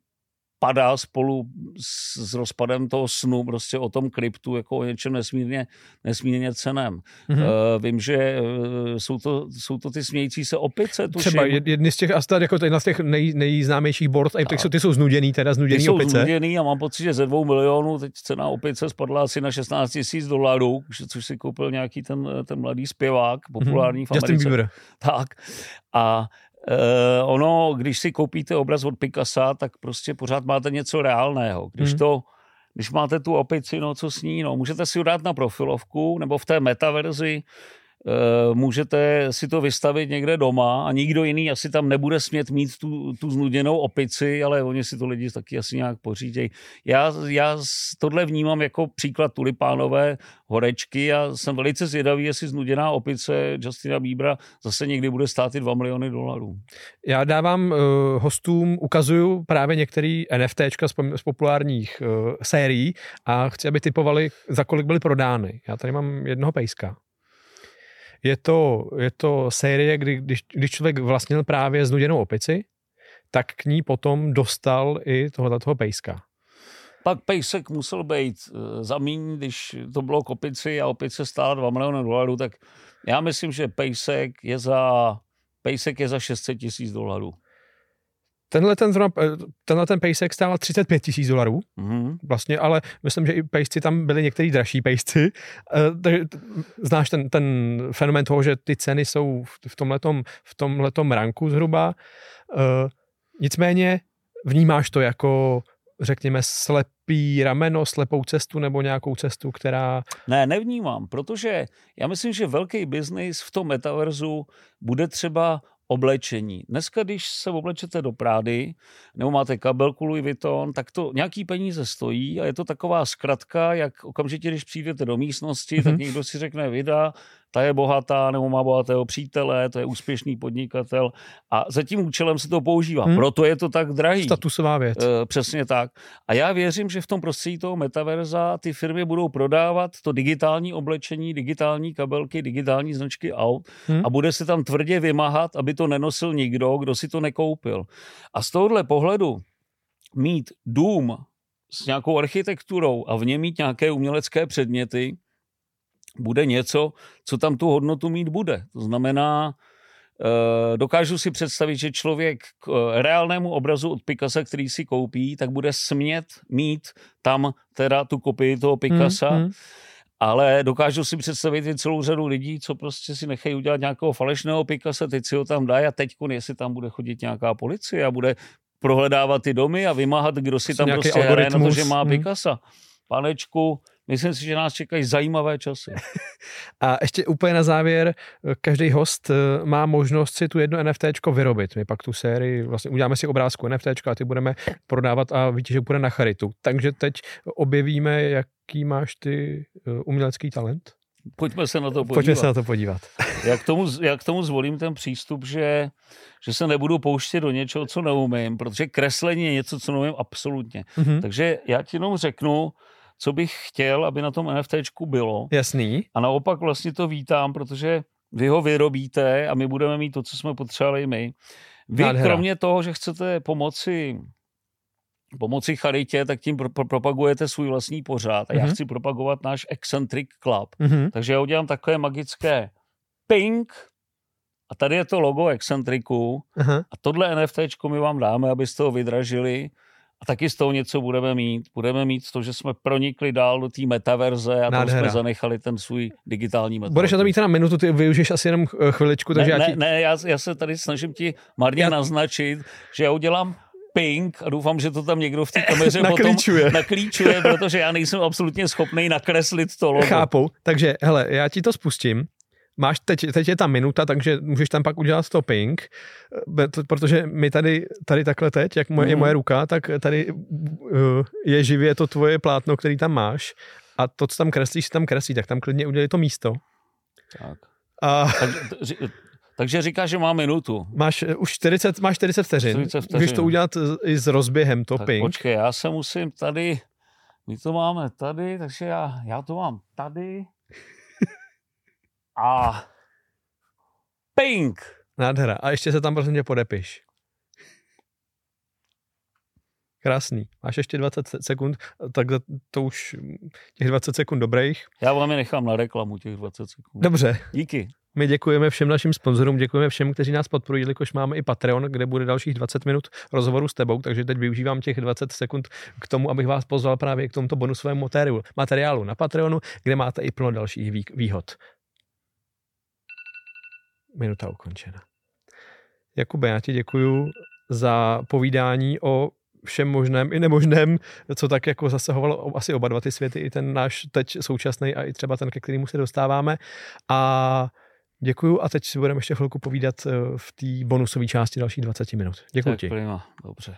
padá spolu s, s rozpadem toho snu prostě o tom kryptu jako o něčem nesmírně, nesmírně ceném. Mm-hmm. Uh, vím, že uh, jsou, to, jsou to ty smějící se opice, tuším. Třeba jedny z těch, asi jako jedna z těch nej, nejznámějších board, a ty, jsou, ty jsou znuděný, teda znuděný ty jsou opice. znuděný a mám pocit, že ze dvou milionů teď cena opice spadla asi na 16 tisíc dolarů, což si koupil nějaký ten, ten mladý zpěvák, populární mm-hmm. v Americe. Justin Bieber. Tak. A Uh, ono, když si koupíte obraz od Picasa, tak prostě pořád máte něco reálného. Když hmm. to, když máte tu opici, no co s ní, no, můžete si ho dát na profilovku nebo v té metaverzi, můžete si to vystavit někde doma a nikdo jiný asi tam nebude smět mít tu, tu znuděnou opici, ale oni si to lidi taky asi nějak pořídějí. Já, já tohle vnímám jako příklad tulipánové horečky a jsem velice zvědavý, jestli znuděná opice Justina Bíbra zase někdy bude stát i 2 miliony dolarů. Já dávám uh, hostům, ukazuju právě některé NFTčka z, z populárních uh, sérií a chci, aby typovali, za kolik byly prodány. Já tady mám jednoho pejska. Je to, je to série, kdy, když, když člověk vlastnil právě znuděnou opici, tak k ní potom dostal i tohoto toho pejska. Pak pejsek musel být eh, za míň, když to bylo k opici a opice stála 2 miliony dolarů, tak já myslím, že pejsek je za, pejsek je za 600 tisíc dolarů. Tenhle ten, tenhle ten pejsek stál 35 tisíc dolarů, mm-hmm. vlastně, ale myslím, že i pejsci tam byli některý dražší pejsci. Uh, znáš ten, ten fenomen toho, že ty ceny jsou v tomhletom, v tomhletom ranku zhruba. Uh, nicméně vnímáš to jako řekněme, slepý rameno, slepou cestu nebo nějakou cestu, která... Ne, nevnímám, protože já myslím, že velký biznis v tom metaverzu bude třeba oblečení. Dneska, když se oblečete do Prády nebo máte kabelku Louis Vuitton, tak to nějaký peníze stojí a je to taková zkratka, jak okamžitě, když přijdete do místnosti, mm-hmm. tak mhm. někdo si řekne vida, ta je bohatá nebo má bohatého přítele, to je úspěšný podnikatel a za tím účelem se to používá. Hmm. Proto je to tak drahý. Statusová věc. E, přesně tak. A já věřím, že v tom prostředí toho metaverza ty firmy budou prodávat to digitální oblečení, digitální kabelky, digitální značky aut hmm. a bude se tam tvrdě vymáhat, aby to nenosil nikdo, kdo si to nekoupil. A z tohohle pohledu mít dům s nějakou architekturou a v něm mít nějaké umělecké předměty, bude něco, co tam tu hodnotu mít bude. To znamená, eh, dokážu si představit, že člověk k eh, reálnému obrazu od Picasa, který si koupí, tak bude smět mít tam teda tu kopii toho Picasa, hmm, hmm. ale dokážu si představit i celou řadu lidí, co prostě si nechají udělat nějakého falešného Picasa, teď si ho tam dají a teď, jestli tam bude chodit nějaká policie a bude prohledávat ty domy a vymáhat, kdo si tam prostě hraje na to, že má hmm. Picasa. Panečku, Myslím si, že nás čekají zajímavé časy. <laughs> A ještě úplně na závěr, každý host eh, má možnost si tu jedno NFT vyrobit. My pak tu sérii, vlastně uděláme si obrázku NFT a ty budeme prodávat a víte, že bude na charitu. Takže teď objevíme, jaký máš ty eh, umělecký talent. Pojďme se na to podívat. Pojďme se na to podívat. <laughs> jak, tomu, jak tomu zvolím ten přístup, že, že se nebudu pouštět do něčeho, co neumím, protože kreslení je něco, co neumím absolutně. Mm-hmm. Takže já ti jenom řeknu, co bych chtěl, aby na tom NFTčku bylo. Jasný. A naopak vlastně to vítám, protože vy ho vyrobíte a my budeme mít to, co jsme potřebovali my. Vy Nádhera. kromě toho, že chcete pomoci pomoci charitě, tak tím pro, pro, propagujete svůj vlastní pořád. A mm-hmm. já mhm. chci propagovat náš Eccentric Club. Mm-hmm. Takže já udělám takové magické ping a tady je to logo Eccentricu uh-huh. a tohle NFT my vám dáme, abyste ho vydražili a taky z toho něco budeme mít. Budeme mít to, že jsme pronikli dál do té metaverze a tam jsme zanechali ten svůj digitální metaverze. Budeš na to mít na minutu, ty využiješ asi jenom eh, chviličku. Takže ne, já ti... ne, já, já se tady snažím ti marně já... naznačit, že já udělám ping a doufám, že to tam někdo v té <laughs> kameře naklíčuje. potom naklíčuje, <laughs> protože já nejsem absolutně schopný nakreslit to logo. Chápu, takže hele, já ti to spustím máš teď, teď je ta minuta, takže můžeš tam pak udělat stopping, eh, protože my tady, tady takhle teď, jak moje, mm. je moje ruka, tak tady uh, je živě to tvoje plátno, který tam máš a to, co tam kreslíš, tam kreslí, tak tam klidně udělej to místo. Tak. A... Takže, takže říkáš, že má minutu. Máš uh, už 40, máš 40 vteřin. 40 vteřin. Můžeš to udělat i s rozběhem topping. Tak počkej, já se musím tady, my to máme tady, takže já, já to mám tady a ping. Nádhera. A ještě se tam prosím tě podepiš. Krásný. Máš ještě 20 sekund, tak to už těch 20 sekund dobrých. Já vám je nechám na reklamu těch 20 sekund. Dobře. Díky. My děkujeme všem našim sponzorům, děkujeme všem, kteří nás podporují, jelikož máme i Patreon, kde bude dalších 20 minut rozhovoru s tebou, takže teď využívám těch 20 sekund k tomu, abych vás pozval právě k tomuto bonusovému materiálu na Patreonu, kde máte i plno dalších výhod. Minuta ukončena. Jakube, já ti děkuju za povídání o všem možném i nemožném, co tak jako zasahovalo asi oba dva ty světy, i ten náš teď současný a i třeba ten, ke kterému se dostáváme. A Děkuju a teď si budeme ještě chvilku povídat eh, v té bonusové části dalších 20 minut. Děkuji tak ti. Prima, dobře.